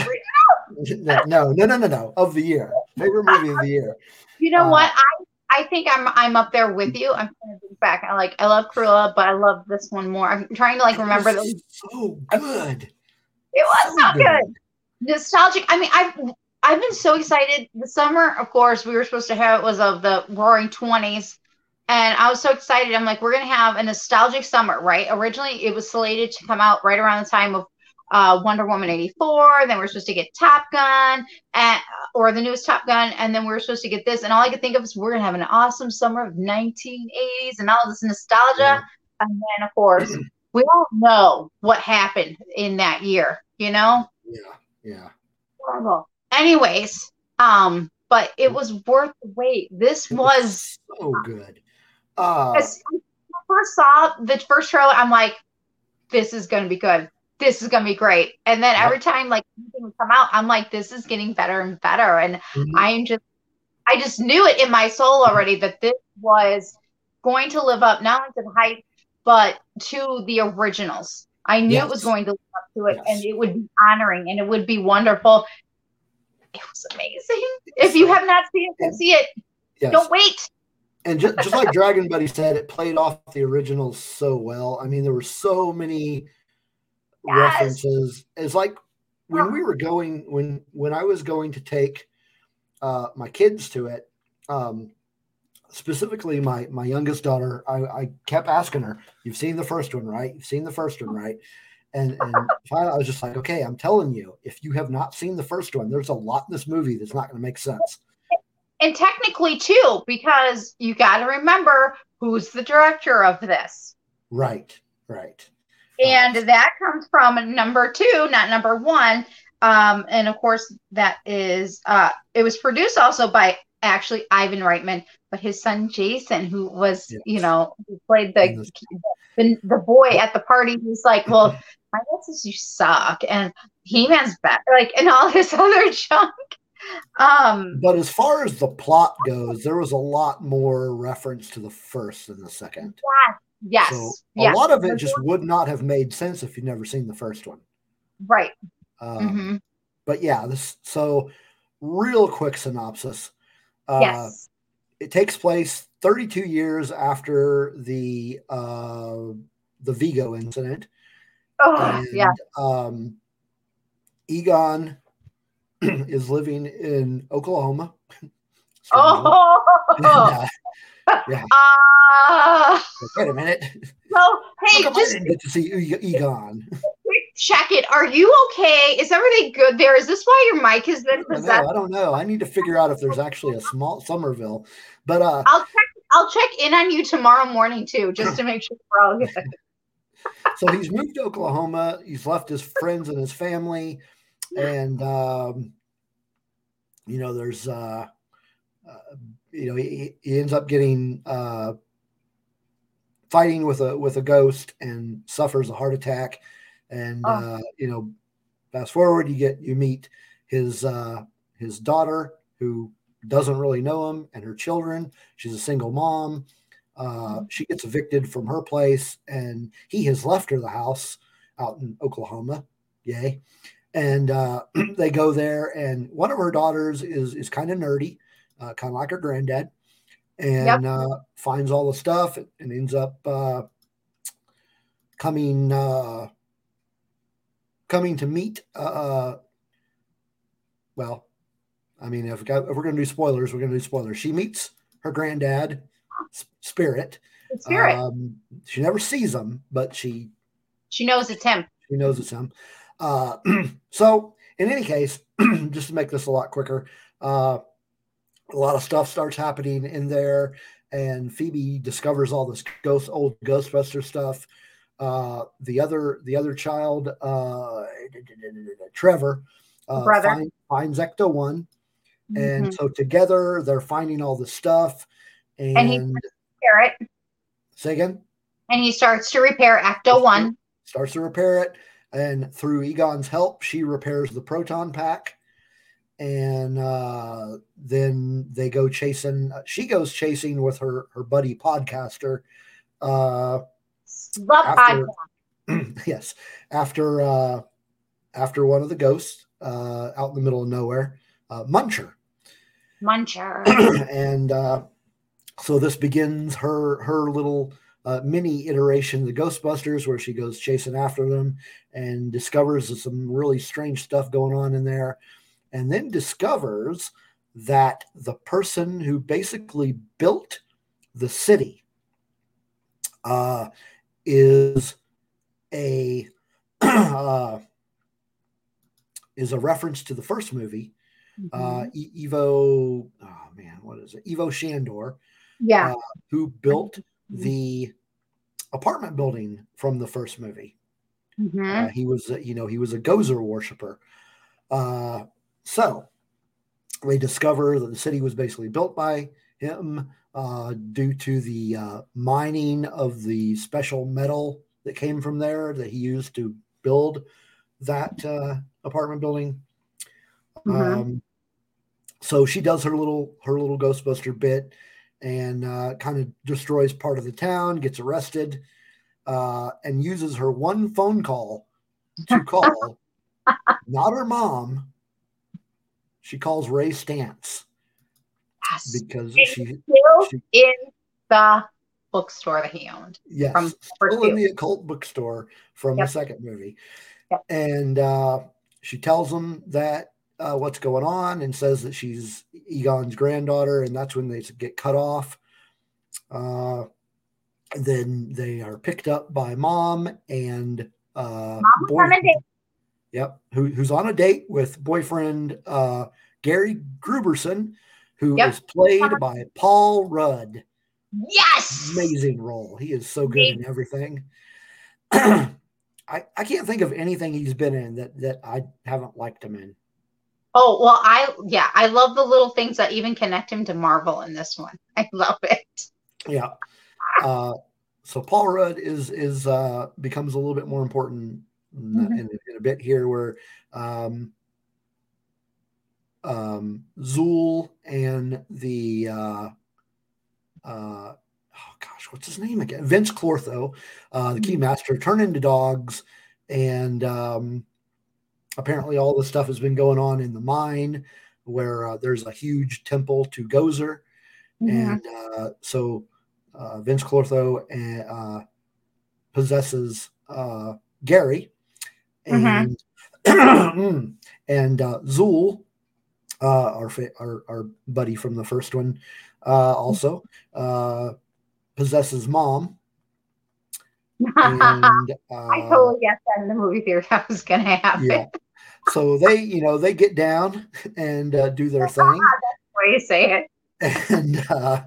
no, no, no, no, no, no, of the year. Favorite movie of the year. You know Uh, what? I I think I'm I'm up there with you. I'm trying to think back. I like I love Cruella, but I love this one more. I'm trying to like remember It the was so good. It was So so good. Nostalgic. I mean, I've I've been so excited. The summer, of course, we were supposed to have it was of the Roaring Twenties, and I was so excited. I'm like, we're gonna have a nostalgic summer, right? Originally, it was slated to come out right around the time of uh, Wonder Woman '84. Then we are supposed to get Top Gun, and, or the newest Top Gun, and then we're supposed to get this. And all I could think of is we're gonna have an awesome summer of 1980s and all this nostalgia. Yeah. And then, of course, we all know what happened in that year. You know Yeah, yeah. horrible. Anyways, um, but it was worth the wait. This It was so good. Uh, I first saw the first trailer, I'm like, this is gonna be good. This is gonna be great. And then every time like anything would come out, I'm like, this is getting better and better. And mhm. I'm just I just knew it in my soul already that this was going to live up not only to the hype, but to the originals. I knew it was going to live up to it and it would be honoring and it would be wonderful. It was amazing. If you have not seen it, see it. yes. Don't wait. and just, just like Dragon Buddy said, it played off the originals so well. I mean, there were so many Yes. references. is like when we were going when when I was going to take uh, my kids to it. Um, specifically, my my youngest daughter, I, I kept asking her, "You've seen the first one, right? You've seen the first one, right?" And and finally, I was just like, "Okay, I'm telling you, if you have not seen the first one, there's a lot in this movie that's not going to make sense." And technically too, because you gotta remember who's the director of this. Right, right. And that comes from number two, not number one. Um, and of course, that is uh, it was produced also by actually Ivan Reitman, but his son Jason, who was Yes. you know who played the, the the boy at the party, he's like, well, my guess is you suck, and He Man's better, like, and all this other junk. Um, But as far as the plot goes, there was a lot more reference to the first than the second. yes, So a yes, lot of it just would not have made sense if you'd never seen the first one. right. Um, Mhm. But yeah, this so real quick synopsis. Uh, yes. It takes place 32 years after the uh, the Vigo incident. Oh, and, yeah. Um, Egon is living in Oklahoma. strangely. And, Oh. uh, yeah. Ah. Wait a minute. well, hey, come I just get to see Egon? check it. Are you okay? Is everything good there? Is this why your mic has I been possessed? I don't know. I need to figure out if there's actually a small Somerville. But uh, I'll check. I'll check in on you tomorrow morning too, just to make sure we're all good. so he's moved to Oklahoma. He's left his friends and his family, and um, you know, there's uh, uh, you know, he, he ends up getting uh, fighting with a with a ghost and suffers a heart attack. And Oh. uh, you know, fast forward, you get you meet his uh, his daughter who doesn't really know him and her children. She's a single mom. Uh, she gets evicted from her place, and he has left her the house out in Oklahoma. Yay! And uh, they go there, and one of her daughters is is kind of nerdy, uh, kind of like her granddad, and uh, finds all the stuff and ends up uh, coming uh, coming to meet. Uh, well, I mean, if, we got, if we're going to do spoilers, we're going to do spoilers. She meets her granddad, Spirit. Spirit. Um, she never sees him, but she she knows it's him. she knows it's him. Uh, so, in any case, just to make this a lot quicker, uh, a lot of stuff starts happening in there, and Phoebe discovers all this ghost, old Ghostbuster stuff. Uh, the other, the other child, uh, Trevor, uh, Brother. find, finds Ecto One, and Mhm. so together they're finding all the stuff. And, And he- repair it, say again. and he starts to repair Ecto One. starts to repair it and through egon's help she repairs the proton pack and uh, then they go chasing she goes chasing with her her buddy podcaster uh, Love After- podcast. yes after uh, after one of the ghosts uh, out in the middle of nowhere uh, muncher Muncher. and uh, so this begins her her little uh, mini iteration of the Ghostbusters, where she goes chasing after them and discovers some really strange stuff going on in there, and then discovers that the person who basically built the city uh, is a uh, is a reference to the first movie uh, Mhm. E- Ivo, oh man, what is it? Ivo Shandor, yeah. who built the apartment building from the first movie. Mhm. Uh, he was, you know, he was a Gozer worshiper. So they discover that the city was basically built by him uh, due to the uh, mining of the special metal that came from there that he used to build that uh, apartment building. Mhm. Um, so she does her little her little Ghostbuster bit and uh, kind of destroys part of the town, gets arrested, uh, and uses her one phone call to call not her mom. She calls Ray Stantz Yes. because And she Still she- in the bookstore that he owned. yes from still in the occult bookstore from Yep. the second movie, Yep. and uh, she tells him that uh, what's going on and says that she's Egon's granddaughter, and that's when they get cut off. Uh, then they are picked up by mom and uh, Mom was on a date. Yep, who, who's on a date with boyfriend uh, Gary Grooberson, who is Yep. played by Paul Rudd Yes. amazing role. He is so good in everything. I, I can't think of anything he's been in that that I haven't liked him in. Oh well, I yeah, I love the little things that even connect him to Marvel in this one. I love it. Yeah. Uh, so Paul Rudd is is uh, becomes a little bit more important in, Mhm. in, in a bit here, where um, um, Zuul and the uh, uh, oh gosh, what's his name again? Vinz Clortho, uh, the Keymaster, turn into dogs, and um, apparently all this stuff has been going on in the mine, where uh, there's a huge temple to Gozer, Mhm. and uh, so uh, Vinz Clortho uh, possesses uh, Gary, and and uh, Zuul, uh, our, fa- our our buddy from the first one, uh, also uh, possesses Mom, and uh, I totally guessed that in the movie theater that was gonna happen. yeah. So they, you know, they get down and uh, do their thing. That's Way you say it. and uh,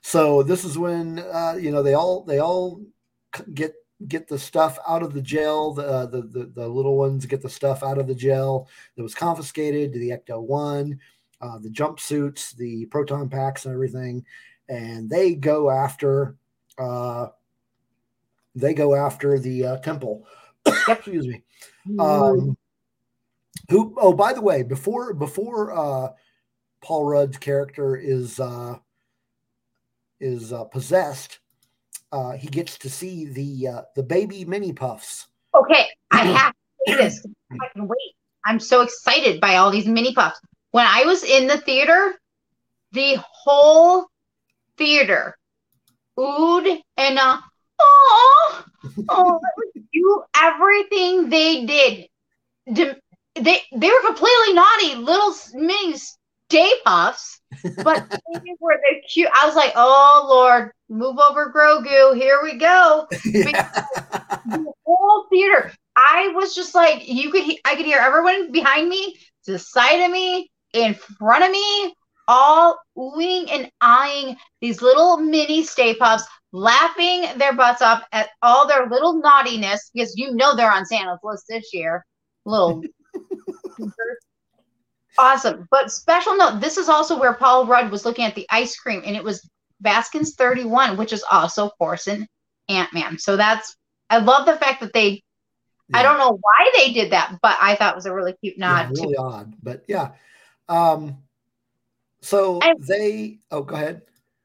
so this is when uh, you know they all they all get get the stuff out of the jail the, uh, the the the little ones get the stuff out of the jail that was confiscated to the ecto one uh, the jumpsuits the proton packs and everything. And they go after uh, they go after the uh, temple. Excuse me. Um, who oh by the way before before uh paul rudd's character is uh is uh, possessed uh he gets to see the uh the baby mini puffs Okay, I have to say this. I can wait. I'm so excited by all these mini puffs. When I was in the theater, the whole theater oohed and uh, oh, oh, you everything they did. They they were completely naughty, little s- Stay Pufts, but they were the cute. I was like, oh Lord, move over, Grogu. Here we go the whole theater. I was just like, you could, he- I could hear everyone behind me, to the side of me, in front of me, all oohing and eyeing these little mini Stay Pufts, laughing their butts off at all their little naughtiness because you know they're on Santa's list this year. Little. awesome. But special note this is also where Paul Rudd was looking at the ice cream, and it was Baskins 31, which is also, an Ant Man. So that's I love the fact that they I don't know why they did that, but I thought it was a really cute Yeah, nod really to odd but yeah um so I- they oh go ahead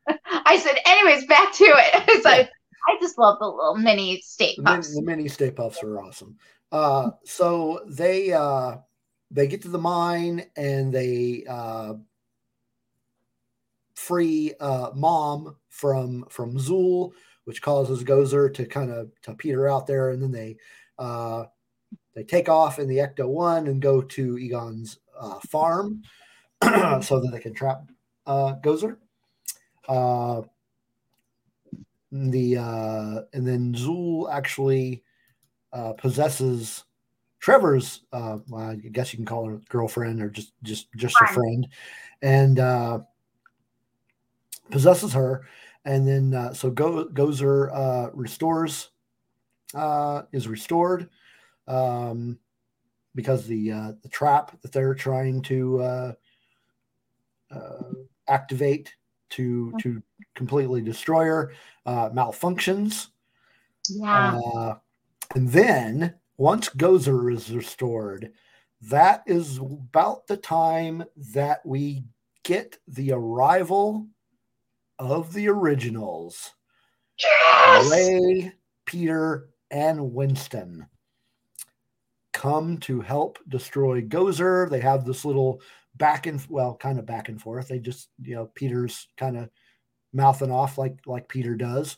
I said, anyways, back to it. It's like I just love the little mini steak the mini, puffs. the mini Stay Pufts are awesome uh so they uh they get to the mine and they uh free uh mom from from Zuul which causes gozer to kind of to peter out there. And then they uh they take off in the ecto one and go to egon's uh, farm so that they can trap uh gozer. Uh the uh and then zool actually uh possesses trevor's uh well, i guess you can call her girlfriend or just just just a Friend. and uh possesses her and then uh so go gozer uh restores uh is restored um because the uh the trap that they're trying to uh uh activate to to completely destroy her uh malfunctions Yeah. uh, and then once Gozer is restored, that is about the time that we get the arrival of the originals yes. Ray, Peter, and Winston come to help destroy Gozer. They have this little back and well, kind of back and forth. They just, you know, Peter's kind of mouthing off like like Peter does.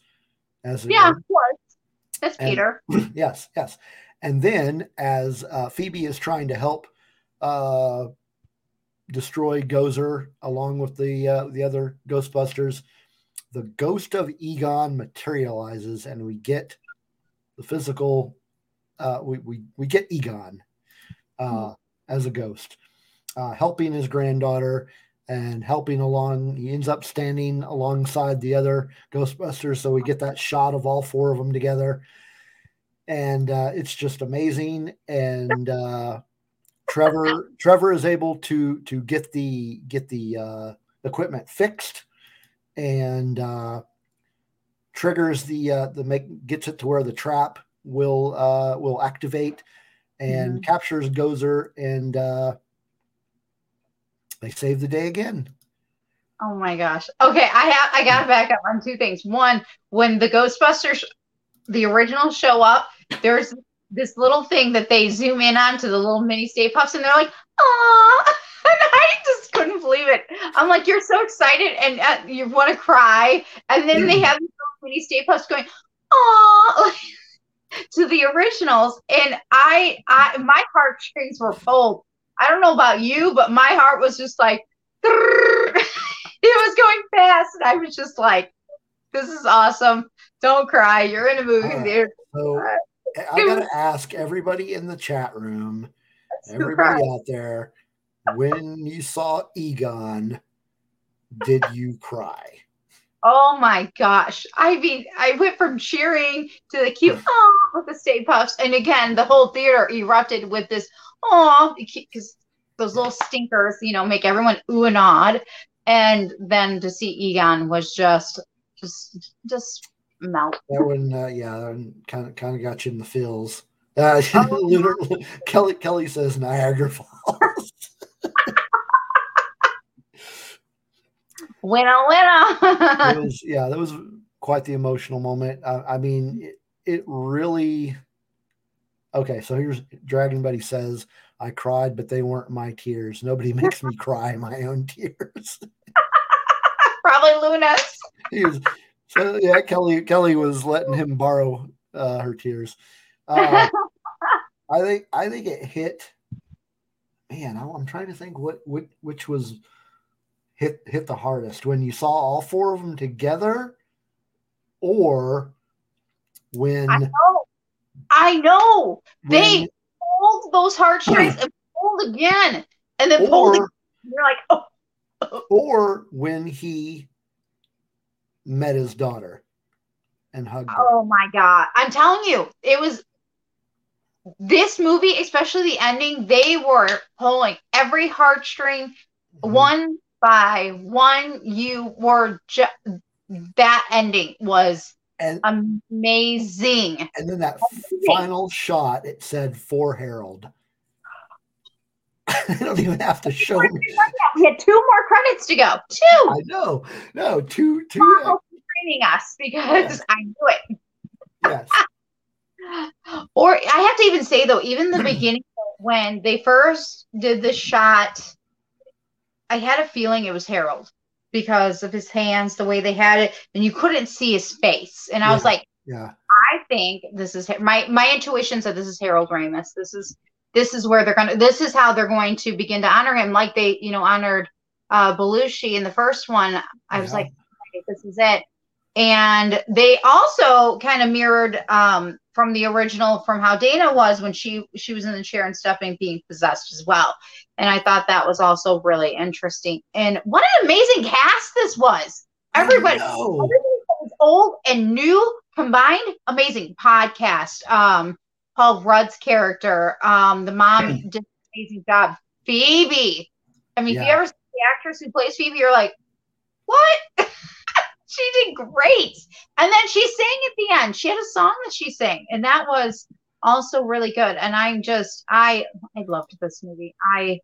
As Yeah, of course. That's And- Peter. yes, yes. And then as uh, Phoebe is trying to help uh, destroy Gozer along with the uh, the other Ghostbusters, the ghost of Egon materializes, and we get the physical. Uh, we, we we get Egon uh, as a ghost, uh, helping his granddaughter and helping along. He ends up standing alongside the other Ghostbusters, so we get that shot of all four of them together and uh, it's just amazing. And uh, Trevor Trevor is able to to get the get the uh, equipment fixed, and uh, triggers the uh, the make gets it to where the trap will uh, will activate and captures Gozer, and uh, they save the day again. Oh my gosh. Okay, I have I gotta back up on two things. One, when the Ghostbusters, the original show up, there's this little thing that they zoom in on to the little mini Stay Pufts, and they're like, "Aw!" And I just couldn't believe it. I'm like, "You're so excited, and uh, you want to cry," and then they mm. have these little mini Stay Pufts going, "Aw!" to the originals, and I, I, my heartstrings were pulled. I don't know about you, but my heart was just like. it was going fast, and I was just like, "This is awesome! Don't cry. You're in a movie right. theater." So uh, I gotta ask everybody in the chat room, everybody out there, when you saw Egon, did you cry? Oh my gosh. I mean, I went from cheering to the cute oh with the Stay Pufts. And again, the whole theater erupted with this oh because those little stinkers, you know, make everyone ooh and nod. And then to see Egon was just just just melt. That one, uh, yeah, that one kind of kind of got you in the feels. Uh, Lunar- Kelly Kelly says Niagara Falls. Winner, winner. was yeah, that was quite the emotional moment. I, I mean, it, it really. Okay, so here's Dragon Buddy says, "I cried, but they weren't my tears. Nobody makes me cry my own tears." Probably Luna's. he was, so yeah, Kelly Kelly was letting him borrow uh, her tears. Uh, I think I think it hit. Man, I- I'm trying to think what, what which was hit hit the hardest when you saw all four of them together, or when I know. I know. They when- pulled those heartstrings and pulled again. And then pulled again. or You're like, oh, or when he met his daughter and hugged her. oh my God. I'm telling you, it was this movie, especially the ending, they were pulling every heartstring Mhm. one by one. You were just that ending was and amazing. and then that final shot it said for Harold. I don't even have to show me. We had two more credits to go. Two. I know. No, two two training us because I knew it. yes. Or I have to even say though, even the beginning when they first did the shot, I had a feeling it was Harold because of his hands, the way they had it, and you couldn't see his face. And I was like, Yeah. I think this is my my intuition said this is Harold Ramis. This is this is where they're gonna this is how they're going to begin to honor him, like they you know honored uh Belushi in the first one. I was like, okay, this is it. And they also kind of mirrored um from the original from how Dana was when she she was in the chair and stuff and being possessed as well. And I thought that was also really interesting. And what an amazing cast this was. Everybody I know. everything that was old and new combined amazing podcast um paul rudd's character. Um the mom did an amazing job phoebe. I mean if you ever see the actress who plays phoebe you're like what? She did great. And then she sang at the end. She had a song that she sang and that was also really good. And i'm just i i loved this movie. I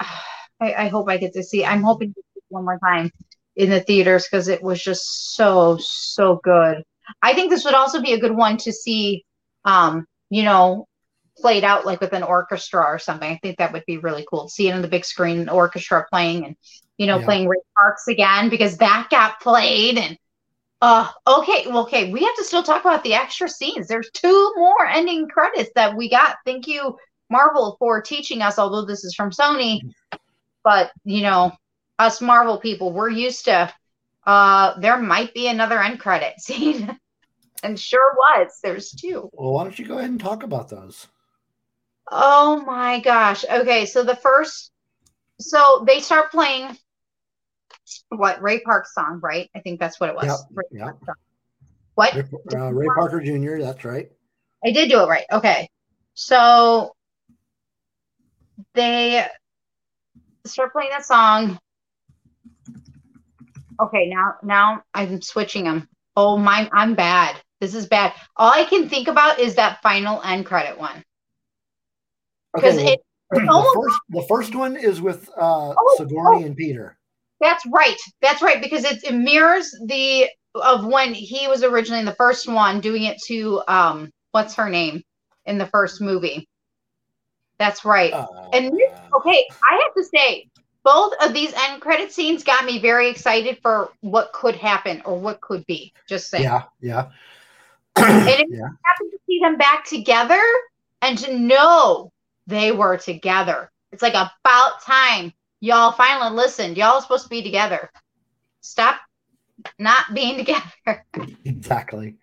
i, I hope i get to see i'm hoping to see it one more time in the theaters because it was just so so good. I think this would also be a good one to see, um, you know, played out like with an orchestra or something. I think that would be really cool. See it on the big screen, an orchestra playing, and you know, Yeah. playing Ray Parks again because that got played. And uh, okay, well, okay, we have to still talk about the extra scenes. There's two more ending credits that we got. Thank you, Marvel, for teaching us. Although this is from Sony, but you know, us Marvel people, we're used to uh there might be another end credit scene. And sure was. There's two. Well, why don't you go ahead and talk about those? Oh my gosh. Okay, so the first so they start playing what Ray Park's song, right? I think that's what it was. Yep, yep. What? Ray, uh, Ray Parker Jr. That's right. I did do it right. Okay. So they start playing that song. Okay, now now I'm switching them. Oh my, I'm bad. This is bad. All I can think about is that final end credit one because Okay, well, the first the first one is with uh, Oh, Sigourney oh. and Peter. That's right. That's right because it, it mirrors the of when he was originally in the first one doing it to um what's her name in the first movie. That's right. Uh, And this- okay, I have to say both of these end credit scenes got me very excited for what could happen or what could be. Just saying. yeah, yeah, And it yeah. happened to see them back together and to know they were together. It's like about time y'all finally listened. Y'all are supposed to be together. Stop not being together. Exactly.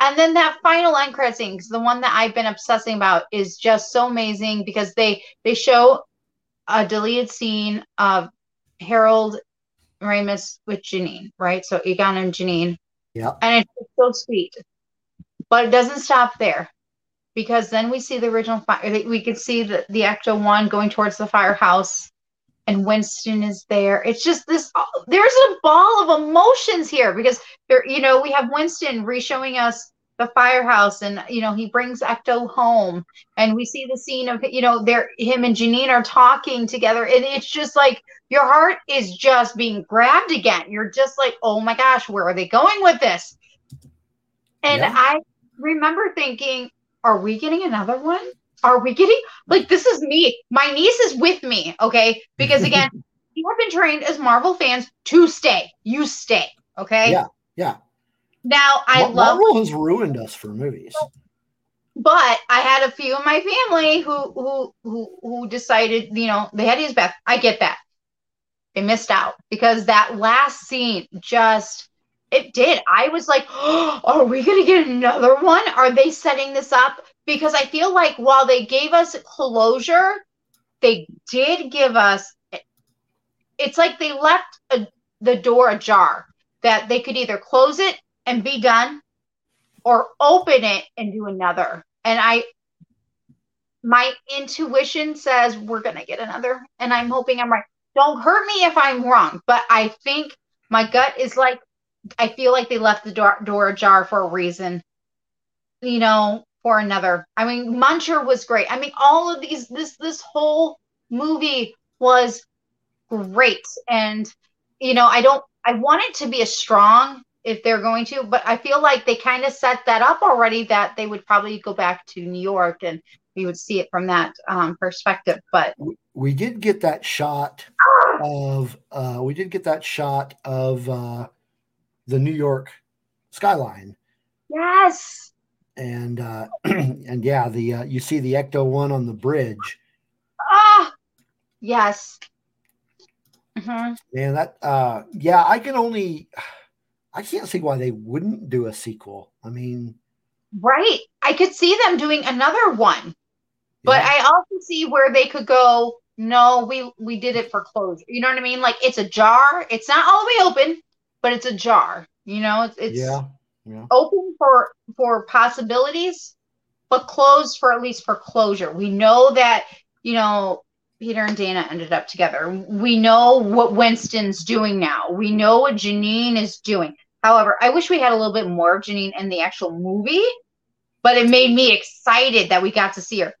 And then that final end credit scene, the one that I've been obsessing about, is just so amazing because they they show a deleted scene of Harold Ramis with Janine, right? So Egon and Janine, Yeah. and it's so sweet. But it doesn't stop there because then we see the original fire. We could see the the Ecto one going towards the firehouse, and Winston is there. It's just this. There's a ball of emotions here because there, you know, we have Winston re-showing us the firehouse, and you know, he brings Ecto home, and we see the scene of you know, there him and Janine are talking together, and it's just like your heart is just being grabbed again. You're just like, oh my gosh, where are they going with this? And Yeah. I remember thinking, are we getting another one? Are we getting like this is me? My niece is with me, okay? Because again, you have been trained as Marvel fans to stay. You stay, okay? Yeah, yeah. Now I Mar- love Marvel has ruined us for movies. but I had a few of my family who who who who decided, you know, they had to use Beth. I get that. They missed out because that last scene just it did. I was like, oh, are we gonna get another one? Are they setting this up? Because I feel like while they gave us closure, they did give us it's like they left a, the door ajar that they could either close it and be done or open it and do another. And I, my intuition says we're going to get another. And I'm hoping I'm right. Don't hurt me if I'm wrong, but I think my gut is like, I feel like they left the door, door ajar for a reason, you know, for another. I mean, Muncher was great. I mean, all of these, this, this whole movie was great. And, you know, I don't, I want it to be a strong if they're going to, but I feel like they kind of set that up already that they would probably go back to New York and we would see it from that um, perspective. But We did get that shot of uh we did get that shot of uh the New York skyline. yes, And uh and yeah, the uh, you see the Ecto one on the bridge. ah, yes. Mhm. Man, that uh yeah, I can only I can't see why they wouldn't do a sequel. I mean, Right. I could see them doing another one, but yeah, I also see where they could go. No, we we did it for closure. You know what I mean? Like it's a jar. It's not all the way open, but it's a jar. You know, it's it's yeah, yeah. open for for possibilities, but closed for at least for closure. We know that you know Peter and Dana ended up together. We know what Winston's doing now. We know what Janine is doing. However, I wish we had a little bit more of Janine in the actual movie, but it made me excited that we got to see her.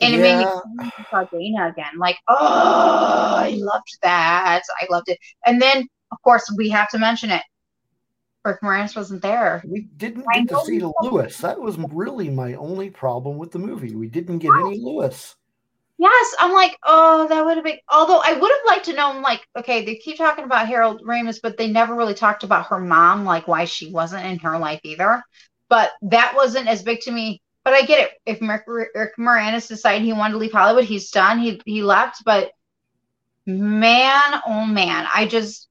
And it made me Yeah. to saw Dana again. Like, oh, I loved that. I loved it. And then, of course, we have to mention it. Rick Moranis wasn't there. We didn't I get to see Louis. That was really my only problem with the movie. We didn't get any Louis. Yes, I'm like, oh, that would have been. Although I would have liked to know, I'm like, okay, they keep talking about Harold Ramis, but they never really talked about her mom, like why she wasn't in her life either. But that wasn't as big to me. But I get it. If Rick, Rick Moranis decided he wanted to leave Hollywood, he's done. He he left. But man, oh man, I just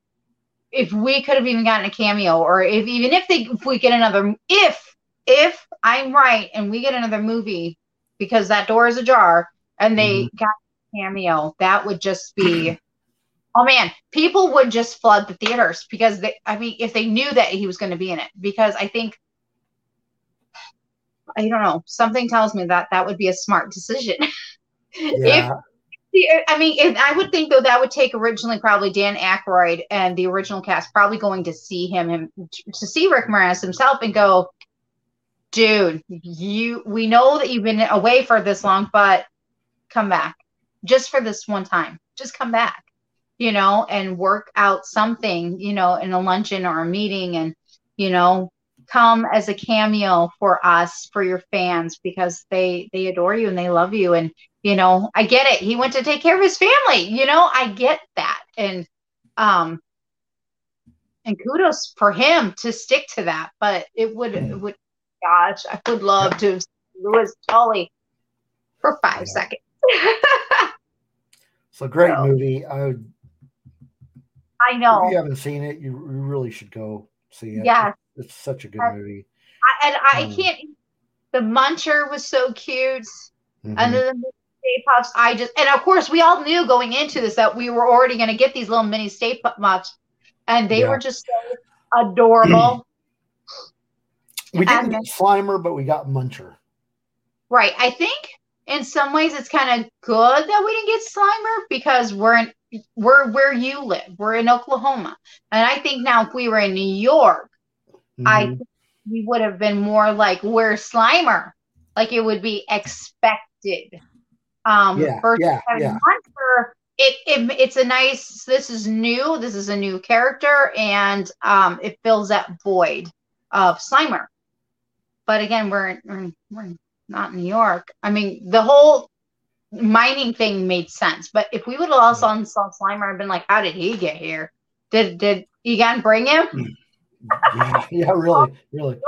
if we could have even gotten a cameo, or if even if they if we get another if if I'm right and we get another movie because that door is ajar and they mm-hmm. got a cameo, that would just be oh man, people would just flood the theaters because they I mean if they knew that he was going to be in it because I think I don't know. Something tells me that that would be a smart decision. Yeah. if I mean, if, I would think though that would take originally probably Dan Aykroyd and the original cast probably going to see him, him to see Rick Moranis himself and go, dude, you we know that you've been away for this long, but come back just for this one time. Just come back, you know, and work out something, you know, in a luncheon or a meeting and, you know, come as a cameo for us, for your fans, because they they adore you and they love you. And, you know, I get it. He went to take care of his family, you know, I get that. And um and kudos for him to stick to that. But it would it would gosh, I would love to have seen Louis Tully for five Yeah. seconds. It's a great So- movie. I would, I know. if you haven't seen it, you, you really should go see it. Yeah. It's such a good movie. I, and I Mm. can't. The Muncher was so cute, Mhm. and then the Stay Pufts. I just and of course we all knew going into this that we were already going to get these little mini Stay Pufts, and they Yeah. were just so adorable. we didn't and- get Slimer, but we got Muncher. right. I think in some ways it's kind of good that we didn't get Slimer because we're in we're where you live. We're in Oklahoma, and I think now if we were in New York. I Mhm. think we would have been more like we're Slimer, like it would be expected. Um, yeah, versus yeah, yeah. It, it it's a nice. This is new. This is a new character, and um, it fills that void of Slimer. But again, we're we're, we're not New York. I mean, the whole mining thing made sense. But if we would have also saw Slimer and been like, "How did he get here? Did did Egon bring him?" yeah, yeah, really, really.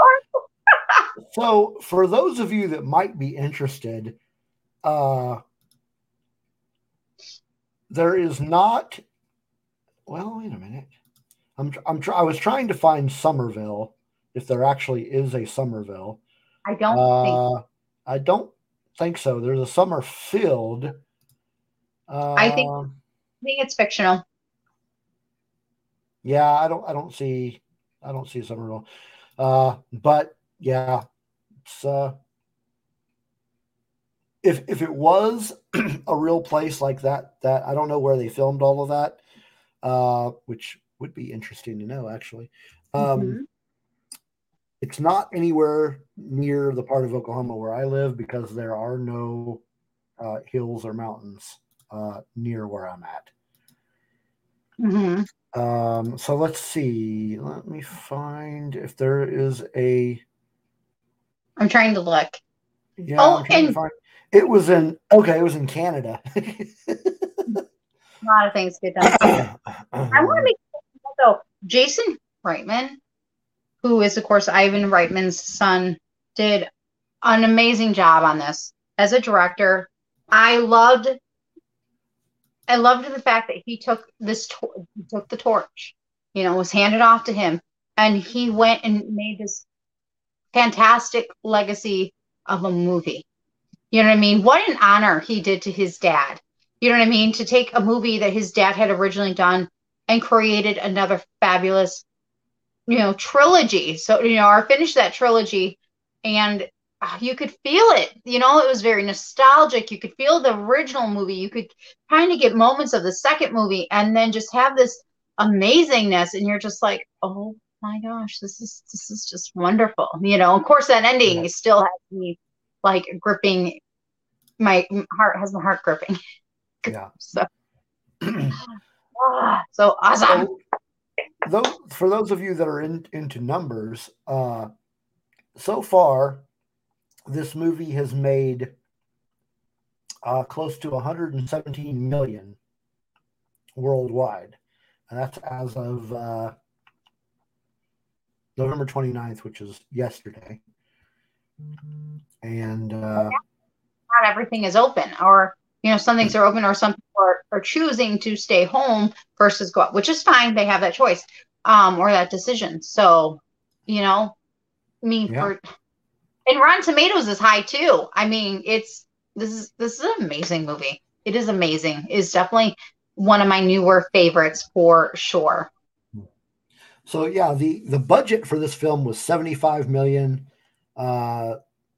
so, for those of you that might be interested, uh, there is not. Well, wait a minute. I'm I'm try, I was trying to find Summerville if there actually is a Summerville. I don't think. Uh, I don't think so. There's a Summerfield. Uh, I think- I think it's fictional. Yeah, I don't I don't see I don't see summer Summerville. Uh but yeah, it's uh if if it was a real place like that that I don't know where they filmed all of that uh which would be interesting to know actually. Um Mhm. It's not anywhere near the part of Oklahoma where I live because there are no uh, hills or mountains uh, near where I'm at. Mhm. Um, so let's see. Let me find if there is a. I'm trying to look. Yeah, Oh, and-. It was in okay. It was in Canada. A lot of things get done. I want to make so Jason Reitman, who is of course Ivan Reitman's son, did an amazing job on this as a director. I loved I loved the fact that he took this tor- he took the torch, you know, was handed off to him, and he went and made this fantastic legacy of a movie. You know what I mean? What an honor he did to his dad. You know what I mean? To take a movie that his dad had originally done and created another fabulous, you know, trilogy. So, you know, or finish that trilogy and uh, you could feel it. You know, it was very nostalgic. You could feel the original movie. You could kind of get moments of the second movie and then just have this amazingness. And you're just like, oh my gosh, this is this is just wonderful. You know, of course that ending Yeah. still has me like gripping my heart has my heart gripping. yeah. So, ah, so awesome. So, though, for those of you that are in, into numbers, uh, so far, this movie has made uh, close to 117 million worldwide. And that's as of uh, November 29th, which is yesterday. And uh, Not everything is open, or you know, some things are open, or some people are, are choosing to stay home versus go out, which is fine. They have that choice, um, or that decision. So, you know, I mean, Yeah. for and Rotten Tomatoes is high too. I mean, it's this is this is an amazing movie. It is amazing. It's definitely one of my newer favorites for sure. So yeah, the the budget for this film was 75 million. Uh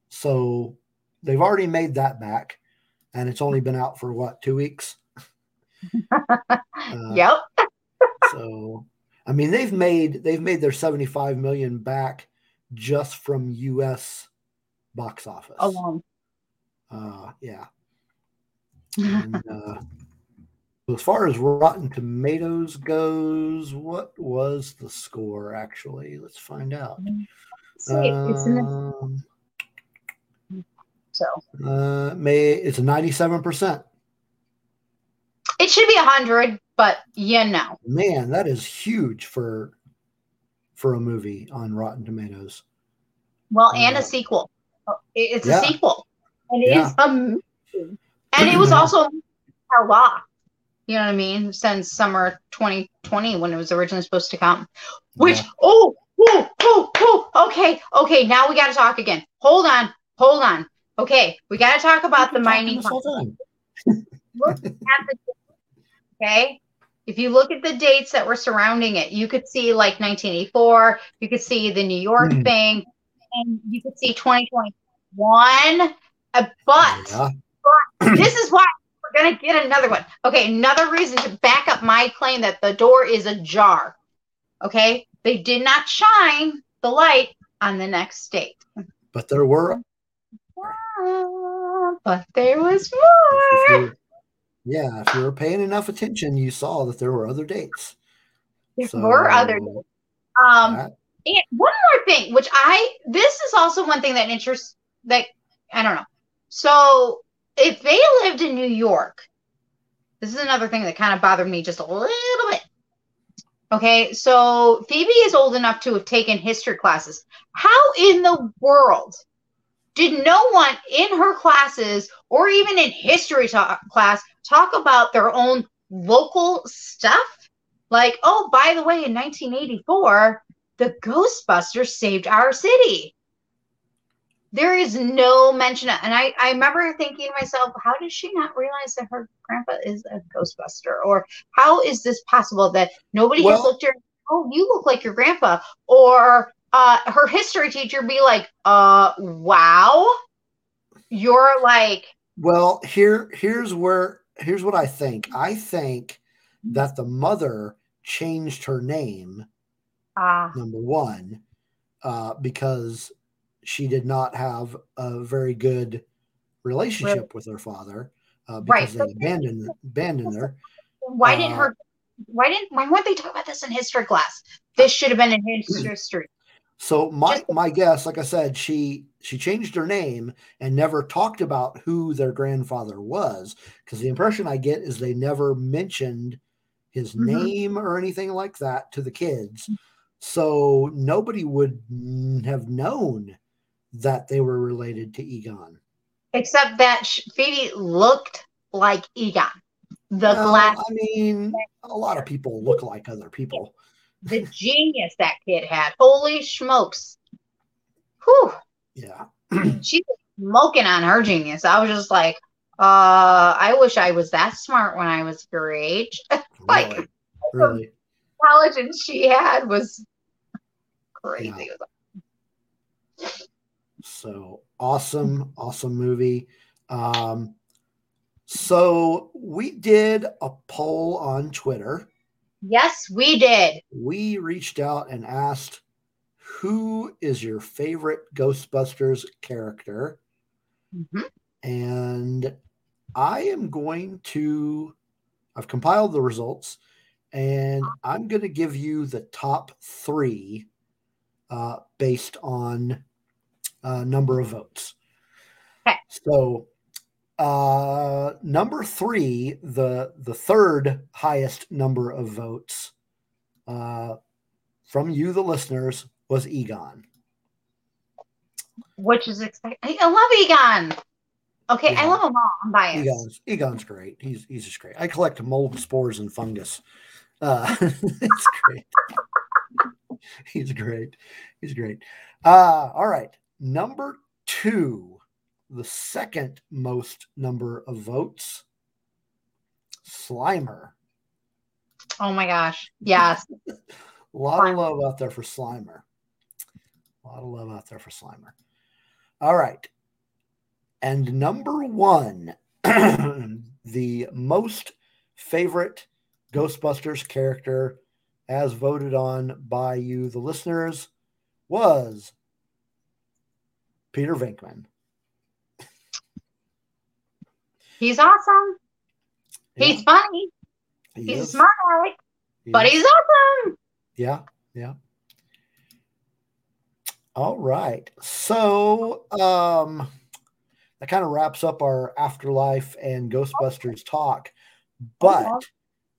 So they've already made that back, and it's only been out for what two weeks. Uh, yep. so I mean they've made they've made their 75 million back just from US box office. Alone. Uh yeah. And uh as far as Rotten Tomatoes goes, what was the score actually? Let's find out. See, it's in the, Um, so uh, may it's a 97%. it should be a hundred, but you know. Man, that is huge for for a movie on Rotten Tomatoes. Well, and Uh, a sequel. Oh, It's yeah. a sequel, and it Yeah. is amazing. And it was also a lot. You know what I mean? Since summer 2020, when it was originally supposed to come. Which Yeah. oh, oh, oh, oh, okay, okay. Now we got to talk again. Hold on, hold on. Okay, we got to talk about the We've been talking mining. this whole time. Look at the okay. If you look at the dates that were surrounding it, you could see like 1984. You could see the New York Mhm. thing, and you could see 2021. Uh, but Yeah. this is why we're gonna get another one. Okay, another reason to back up my claim that the door is ajar. Okay, they did not shine the light on the next date. But there were Ah, But there was more. yeah, if you were paying enough attention, you saw that there were other dates. There So, were other dates. Um, that- and one more thing, which I this is also one thing that interests that I don't know. So if they lived in New York, this is another thing that kind of bothered me just a little bit. Okay, so Phoebe is old enough to have taken history classes. How in the world did no one in her classes or even in history talk class talk about their own local stuff? Like, oh, by the way, in 1984, the Ghostbusters saved our city. There is no mention of, and I, I remember thinking to myself, how does she not realize that her grandpa is a Ghostbuster? Or how is this possible that nobody has looked at her? Oh, you look like your grandpa. Or uh, her history teacher be like, uh, wow, you're like, Well, here here's where here's what I think. I think that the mother changed her name ah, number one uh, because she did not have a very good relationship with her father uh, because but- they abandoned abandoned her. why didn't Uh, her, why didn't, why weren't they talking about this in history class? This should have been in history. So my my guess, like I said, she she changed her name and never talked about who their grandfather was because the impression I get is they never mentioned his Mhm. name or anything like that to the kids. So nobody would mm, have known that they were related to Egon. except that Phoebe looked like Egon. The Well, glass, I mean, a lot of people look like other people. The genius that kid had. Holy smokes. Whew. Yeah. She was smoking on her genius. I was just like, uh, I wish I was that smart when I was your age. Like- Really. Really. Intelligence she had was crazy. So awesome, awesome movie. Um, so we did a poll on Twitter. Yes, we did. We reached out and asked, who is your favorite Ghostbusters character? Mhm. And I am going to, I've compiled the results and I'm going to give you the top three uh, based on uh, number of votes. Okay. So, uh, number three, the the third highest number of votes uh, from you, the listeners, was Egon. Which is expect. I love Egon. Okay, I love them all. I'm biased. Egon's Egon's great. He's he's just great. I collect mold spores and fungus. Uh, it's great. he's great. He's great. Uh, all right. Number two, the second most number of votes, Slimer. Oh my gosh. Yes. A lot of love out there for Slimer. A lot of love out there for Slimer. All right. And number one, the most favorite Ghostbusters character, as voted on by you, the listeners, was Peter Venkman. He's awesome. He's funny. he He's is. smart aleck, He but is. he's awesome. Yeah, yeah. All right. So um that kind of wraps up our afterlife and Ghostbusters talk. But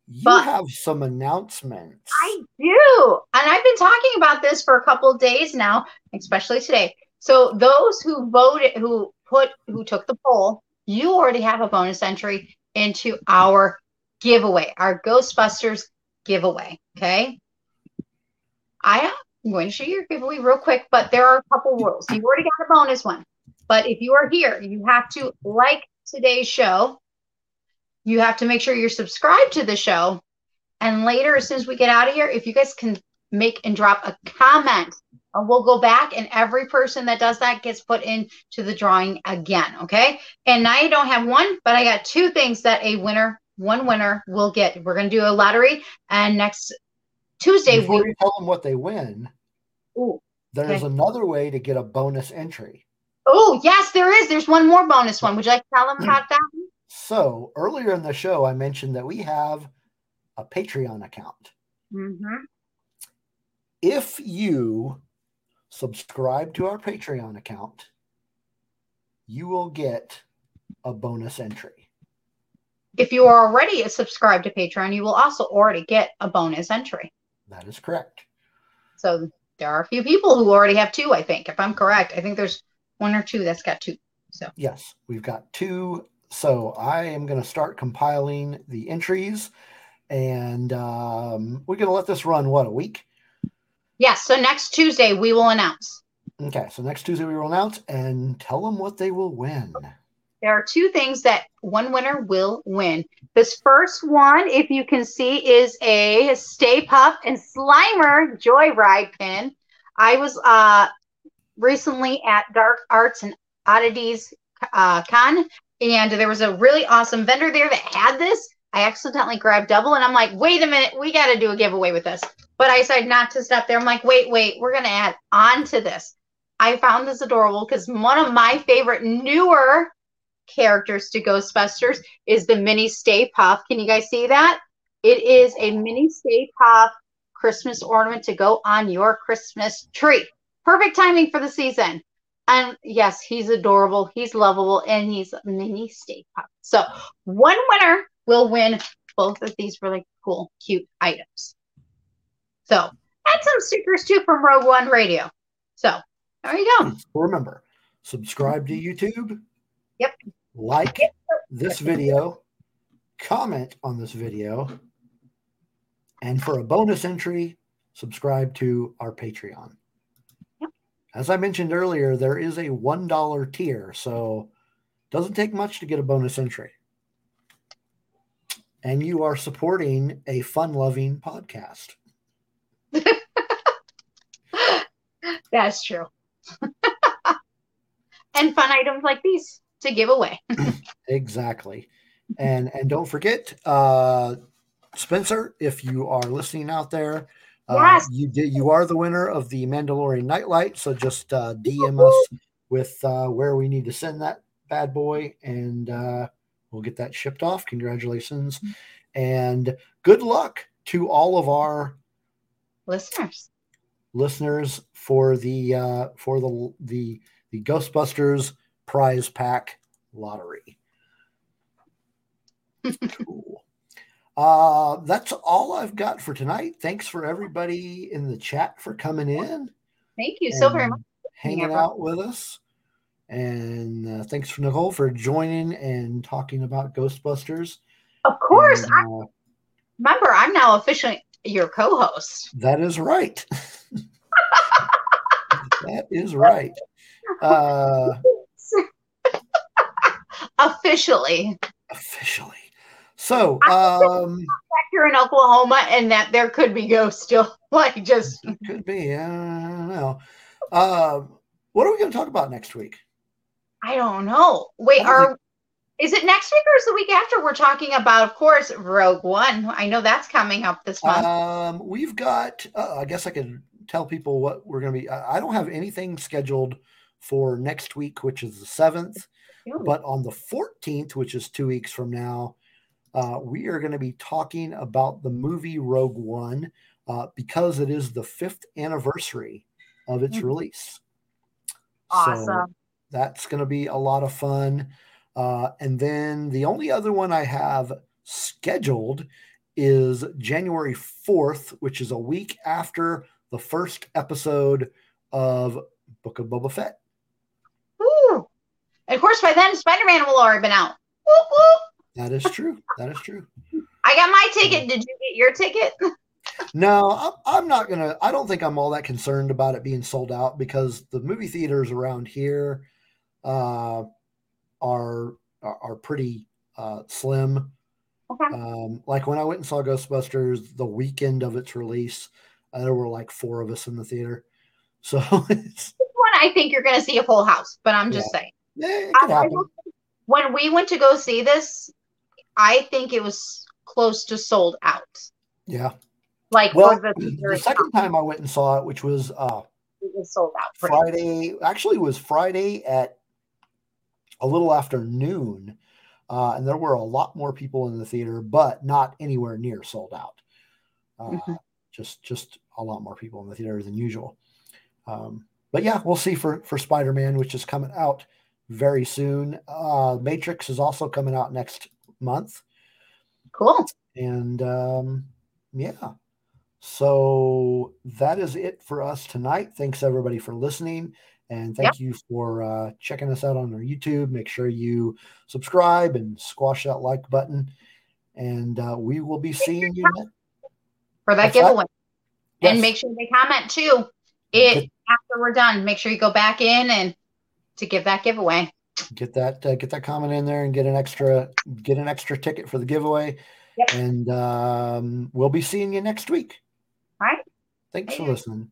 you But- have some announcements. I do. And I've been talking about this for a couple of days now, especially today. So those who voted, who put, who took the poll, you already have a bonus entry into our giveaway, our Ghostbusters giveaway. Okay. I am going to show you your giveaway real quick, but there are a couple rules. You've already got a bonus one. But if you are here, you have to like today's show. You have to make sure you're subscribed to the show. And later, as soon as we get out of here, if you guys can make and drop a comment, and we'll go back, and every person that does that gets put into the drawing again. Okay. And now you don't have one, but I got two things that a winner, one winner will get. We're going to do a lottery, and next Tuesday, Before we. you tell them what they win, Ooh. there's Okay. another way to get a bonus entry. Oh, yes, there is. There's one more bonus one. Would you like to tell them about that? So earlier in the show, I mentioned that we have a Patreon account. Mm-hmm. If you subscribe to our Patreon account, you will get a bonus entry. If you are already a subscribed to Patreon, you will also already get a bonus entry. That is correct. So there are a few people who already have two, I think, if I'm correct. I think there's one or two that's got two. So Yes, we've got two. So I am going to start compiling the entries, and um, we're going to let this run what a week. Yes, so next Tuesday we will announce. Okay, so next Tuesday we will announce and tell them what they will win. There are two things that one winner will win. This first one, if you can see, is a Stay Puft and Slimer Joyride pin. I was uh recently at Dark Arts and Oddities uh, Con, and there was a really awesome vendor there that had this. I accidentally grabbed double, and I'm like, wait a minute, we got to do a giveaway with this. But I decided not to stop there. I'm like, wait, wait, we're gonna add on to this. I found this adorable because one of my favorite newer characters to Ghostbusters is the mini Stay Puft. Can you guys see that? It is a mini Stay Puft Christmas ornament to go on your Christmas tree. Perfect timing for the season. And yes, he's adorable, he's lovable, and he's mini Stay Puft. So one winner will win both of these really cool, cute items. So add some stickers too from Rogue One Radio. So there you go. Remember, subscribe to YouTube. Yep. Like this video, comment on this video, and for a bonus entry, subscribe to our Patreon. Yep. As I mentioned earlier, there is a $1 tier, so doesn't take much to get a bonus entry. And you are supporting a fun-loving podcast. That's true. and fun items like these to give away. Exactly. And and don't forget, uh Spencer, if you are listening out there, uh, Yes. you did you are the winner of the Mandalorian Nightlight. So just uh DM us with uh where we need to send that bad boy and uh we'll get that shipped off. Congratulations. And good luck to all of our Listeners. listeners for the uh for the the the Ghostbusters prize pack lottery. cool. Uh that's all I've got for tonight. Thanks for everybody in the chat for coming in. Thank you so very much. Hanging out with us. And uh, thanks for Nicole for joining and talking about Ghostbusters. Of course. And, I uh, remember I'm now officially your co-host. that is right. that is right. Uh officially. officially. So, um, Back here in Oklahoma and that there could be ghosts still. Like just could be. I don't know. Uh, what are we going to talk about next week? I don't know. Wait, don't are is it next week or is the week after? We're talking about, of course, Rogue One. I know that's coming up this month. Um, we've got. Uh, I guess I can tell people what we're going to be. I I don't have anything scheduled for next week, which is the seventh. But on the fourteenth, which is two weeks from now, uh, we are going to be talking about the movie Rogue One uh, because it is the fifth anniversary of its Mhm. release. awesome. That's going to be a lot of fun. Uh, and then the only other one I have scheduled is January 4th, which is a week after the first episode of Book of Boba Fett. Ooh. And of course, by then, Spider Man will already been out. Whoop, whoop. That is true. that is true. I got my ticket. Did you get your ticket? No, I'm, I'm not going to, I don't think I'm all that concerned about it being sold out because the movie theaters around here uh, are, are, are pretty uh, slim. Okay. Um, like when I went and saw Ghostbusters the weekend of its release, uh, there were like four of us in the theater. So it's, one, I think you're going to see a full house, but I'm just saying. yeah, I- I will when we went to go see this, I think it was close to sold out. Yeah. Like Well, the, the second time I went and saw it, which was uh, it was sold out. Friday, actually, it was Friday at a little after noon. Uh, and there were a lot more people in the theater, but not anywhere near sold out. Uh, Mhm. Just, just a lot more people in the theater than usual. Um, but yeah, we'll see for for Spider Man, which is coming out very soon. Uh, Matrix is also coming out next month, Cool. and um, yeah. So that is it for us tonight. Thanks everybody for listening. And thank you for uh, checking us out on our YouTube. Make sure you subscribe and squash that like button. And uh, we will be seeing you next. For that What's that? giveaway. And Yes. make sure they comment too. It after we're done, make sure you go back in and to give that giveaway. get that uh, get that comment in there and get an extra get an extra ticket for the giveaway. Yep. And um, we'll be seeing you next week. All right. Thanks for listening.